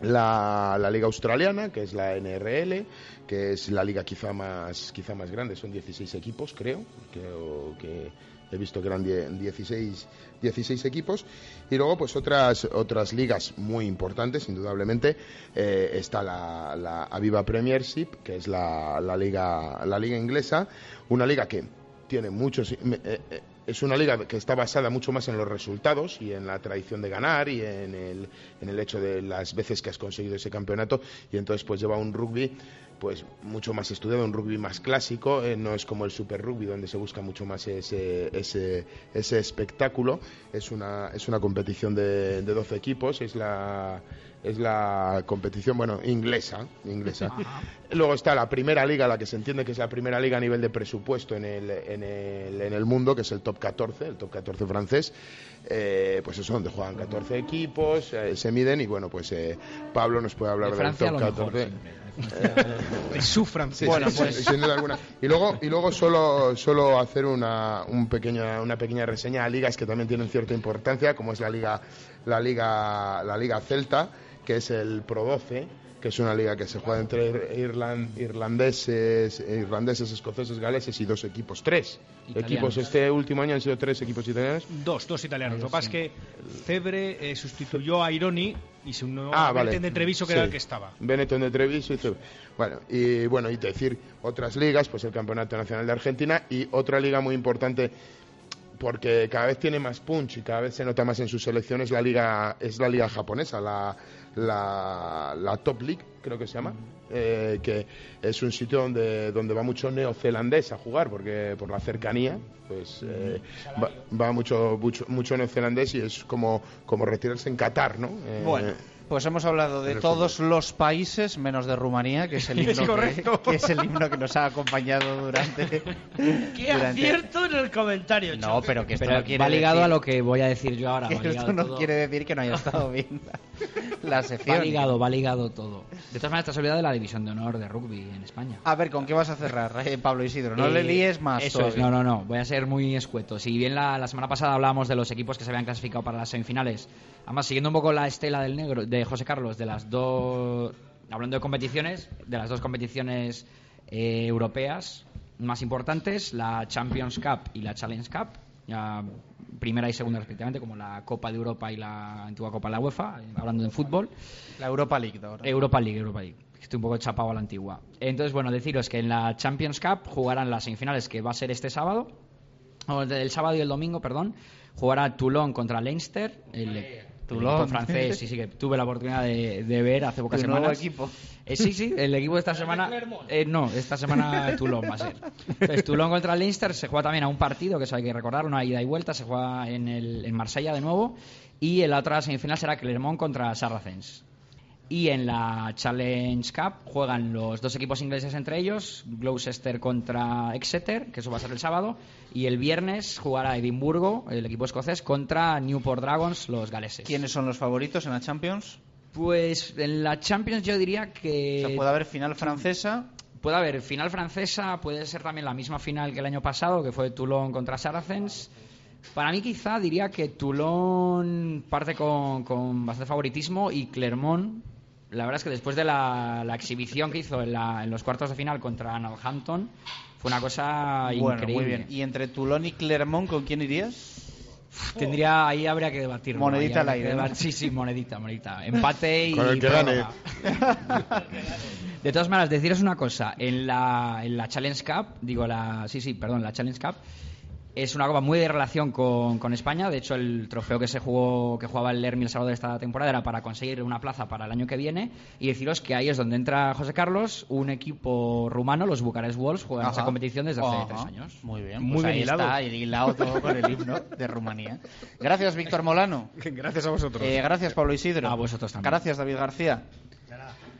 Speaker 4: La, la, liga australiana, que es la NRL, que es la liga quizá más, quizá más grande, son 16 equipos, creo, creo que he visto que eran 16, 16 equipos. Y luego, pues otras, otras ligas muy importantes, indudablemente, eh, está la, la, Aviva Premiership, que es la, la, liga, la liga inglesa, una liga que tiene muchos... Eh, eh, es una liga que está basada mucho más en los resultados y en la tradición de ganar y en el, en el hecho de las veces que has conseguido ese campeonato. Y entonces pues lleva un rugby pues mucho más estudiado, un rugby más clásico, eh, no es como el Super Rugby donde se busca mucho más ese, ese, ese espectáculo, es una, es una competición de, de 12 equipos, es la, es la competición, bueno, inglesa, inglesa. Luego está la primera liga, la que se entiende que es la primera liga a nivel de presupuesto en el, en el, en el mundo, que es el top 14, el top 14 francés. Eh, pues eso, donde juegan 14 equipos, eh, se miden y bueno, pues eh, Pablo nos puede hablar
Speaker 5: De
Speaker 4: del
Speaker 5: Francia,
Speaker 4: top
Speaker 5: a lo mejor,
Speaker 4: 14.
Speaker 6: De [laughs] su francés.
Speaker 4: Bueno, pues sin duda alguna. Y luego, y luego solo, solo hacer una, un pequeña, una pequeña reseña a ligas que también tienen cierta importancia, como es la liga, la liga, la liga Celta, que es el Pro 12, que es una liga que se juega entre irlan- irlandeses, irlandeses, escoceses, galeses y dos equipos, tres
Speaker 5: Italianos.
Speaker 4: equipos. Este último año han sido tres equipos italianos.
Speaker 6: Dos, dos italianos. Lo que pasa es que Cebre eh, sustituyó a Ironi y se unió
Speaker 4: Ah,
Speaker 6: a
Speaker 4: vale.
Speaker 6: Benetton de Treviso, que
Speaker 4: Sí.
Speaker 6: era el que estaba.
Speaker 4: Benetton de Treviso y Cebre. Bueno, y bueno, y decir otras ligas, pues el Campeonato Nacional de Argentina y otra liga muy importante porque cada vez tiene más punch y cada vez se nota más en sus selecciones la liga es la liga japonesa, la, la, la Top League creo que se llama, eh, que es un sitio donde, donde va mucho neozelandés a jugar porque por la cercanía pues eh, va, mucho, mucho mucho neozelandés y es como como retirarse en Qatar, ¿no? Eh,
Speaker 2: Bueno, pues hemos hablado de todos los países menos de Rumanía, que es el [laughs] himno,
Speaker 6: Es
Speaker 2: que,
Speaker 6: correcto. [laughs]
Speaker 2: que es el himno que nos ha acompañado durante. [laughs]
Speaker 3: ¡Qué
Speaker 2: durante-
Speaker 3: acierto en el comentario,
Speaker 2: No,
Speaker 3: Choque!
Speaker 2: pero que esto
Speaker 5: Pero
Speaker 2: no quiere
Speaker 5: va ligado
Speaker 2: decir,
Speaker 5: a lo que voy a decir yo ahora.
Speaker 2: que
Speaker 5: Va ligado
Speaker 2: esto no
Speaker 5: todo.
Speaker 2: quiere decir que no haya estado bien la sección.
Speaker 5: Va ligado, va ligado todo. De todas maneras, te has olvidado de la división de honor de rugby en España.
Speaker 2: A ver, ¿con qué vas a cerrar, eh, Pablo Isidro? No
Speaker 5: Eh,
Speaker 2: le líes más.
Speaker 5: Eso es, no, no, no. Voy a ser muy escueto. Si bien la, la semana pasada hablábamos de los equipos que se habían clasificado para las semifinales, además siguiendo un poco la estela del negro de José Carlos, de las dos, hablando de competiciones, de las dos competiciones eh, europeas más importantes, la Champions Cup y la Challenge Cup, ya primera y segunda respectivamente, como la Copa de Europa y la antigua Copa de la UEFA, hablando de fútbol.
Speaker 2: La Europa League de ahora.
Speaker 5: Europa League, Europa League. Estoy un poco chapado a la antigua. Entonces, bueno, deciros que en la Champions Cup jugarán las semifinales, que va a ser este sábado. O el del sábado y el domingo, perdón. Jugará Toulon contra Leinster. El
Speaker 2: Toulon.
Speaker 5: francés, sí, sí, que tuve la oportunidad de, de ver hace pocas
Speaker 2: Tu nuevo
Speaker 5: semanas.
Speaker 2: equipo.
Speaker 5: Eh, sí, sí, el equipo de esta [laughs] semana. eh, no, esta semana [laughs] Toulon va a ser. Entonces, Toulon contra Leinster se juega también a un partido, que eso hay que recordar, una ida y vuelta. Se juega en, el, en Marsella de nuevo. Y en la otra semifinal será Clermont contra Saracens. Y en la Challenge Cup juegan los dos equipos ingleses entre ellos, Gloucester contra Exeter, que eso va a ser el sábado, y el viernes jugará Edimburgo, el equipo escocés, contra Newport Dragons, los galeses.
Speaker 2: ¿Quiénes son los favoritos en la Champions?
Speaker 5: Pues en la Champions yo diría que
Speaker 2: O sea, puede haber final francesa.
Speaker 5: puede haber final francesa, puede ser también la misma final que el año pasado, que fue Toulon contra Saracens. Para mí quizá diría que Toulon parte con, con bastante favoritismo y Clermont, la verdad es que después de la, la exhibición que hizo en, la- en los cuartos de final contra Northampton, fue una cosa
Speaker 2: Bueno,
Speaker 5: increíble.
Speaker 2: muy bien. ¿Y entre Toulon y Clermont con quién irías?
Speaker 5: Tendría, ahí habría que debatir.
Speaker 2: Monedita al aire, ¿no?
Speaker 5: Sí, sí, monedita, monedita. Empate y.
Speaker 4: Con el que
Speaker 5: prórroga. De todas maneras, deciros una cosa. En la, en la Challenge Cup, digo la. Sí, sí, perdón, la Challenge Cup. Es una copa muy de relación con, con España. De hecho, el trofeo que se jugó, que jugaba el Lermi el sábado de esta temporada era para conseguir una plaza para el año que viene. Y deciros que ahí es donde entra José Carlos, un equipo rumano, los Bucarest Wolves, juegan esa
Speaker 2: Ajá.
Speaker 5: competición desde hace
Speaker 2: Ajá.
Speaker 5: tres años.
Speaker 2: Muy bien,
Speaker 6: Muy
Speaker 2: pues
Speaker 6: bien
Speaker 2: ahí
Speaker 6: hilado.
Speaker 2: está, hilado todo con el himno de Rumanía. Gracias, Víctor Molano. [laughs]
Speaker 6: Gracias a vosotros.
Speaker 2: Eh, gracias, Pablo Isidro.
Speaker 5: A vosotros también.
Speaker 2: Gracias, David García.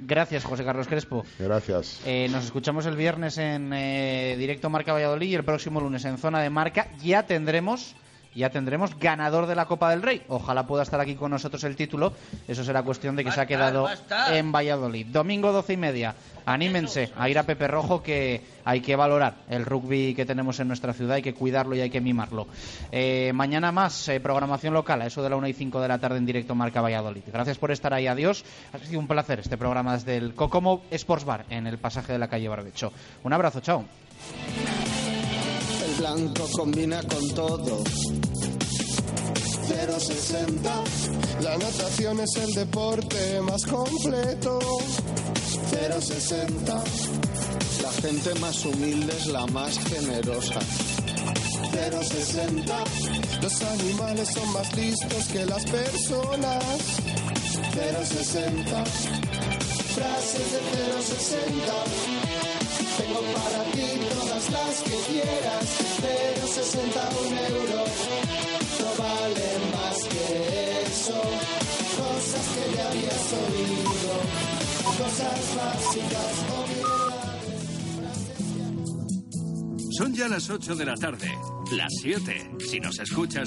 Speaker 2: Gracias, José Carlos Crespo.
Speaker 4: Gracias.
Speaker 2: Eh, nos escuchamos el viernes en eh, directo Marca Valladolid y el próximo lunes en Zona de Marca ya tendremos ya tendremos ganador de la Copa del Rey. Ojalá pueda estar aquí con nosotros el título. Eso será cuestión de que
Speaker 3: Va
Speaker 2: se ha quedado
Speaker 3: estar.
Speaker 2: en Valladolid. Domingo doce y media. Anímense a ir a Pepe Rojo que hay que valorar el rugby que tenemos en nuestra ciudad, hay que cuidarlo y hay que mimarlo. Eh, mañana más eh, programación local, a eso de la 1 y 5 de la tarde en directo Marca Valladolid. Gracias por estar ahí, adiós. Ha sido un placer este programa desde el Cocomo Sports Bar en el pasaje de la calle Barbecho. Un abrazo, chao.
Speaker 7: Blanco combina con todo. 060.
Speaker 8: La natación es el deporte más completo.
Speaker 7: 060. La gente más humilde es la más generosa. 060.
Speaker 8: Los animales son más listos que las personas.
Speaker 7: 060.
Speaker 8: frases de 060. Tengo para ti todas las que quieras, 060 un euro. No vale más que eso, cosas que ya habías oído, cosas básicas
Speaker 9: Son ya las 8 de la tarde, las 7 si nos escuchas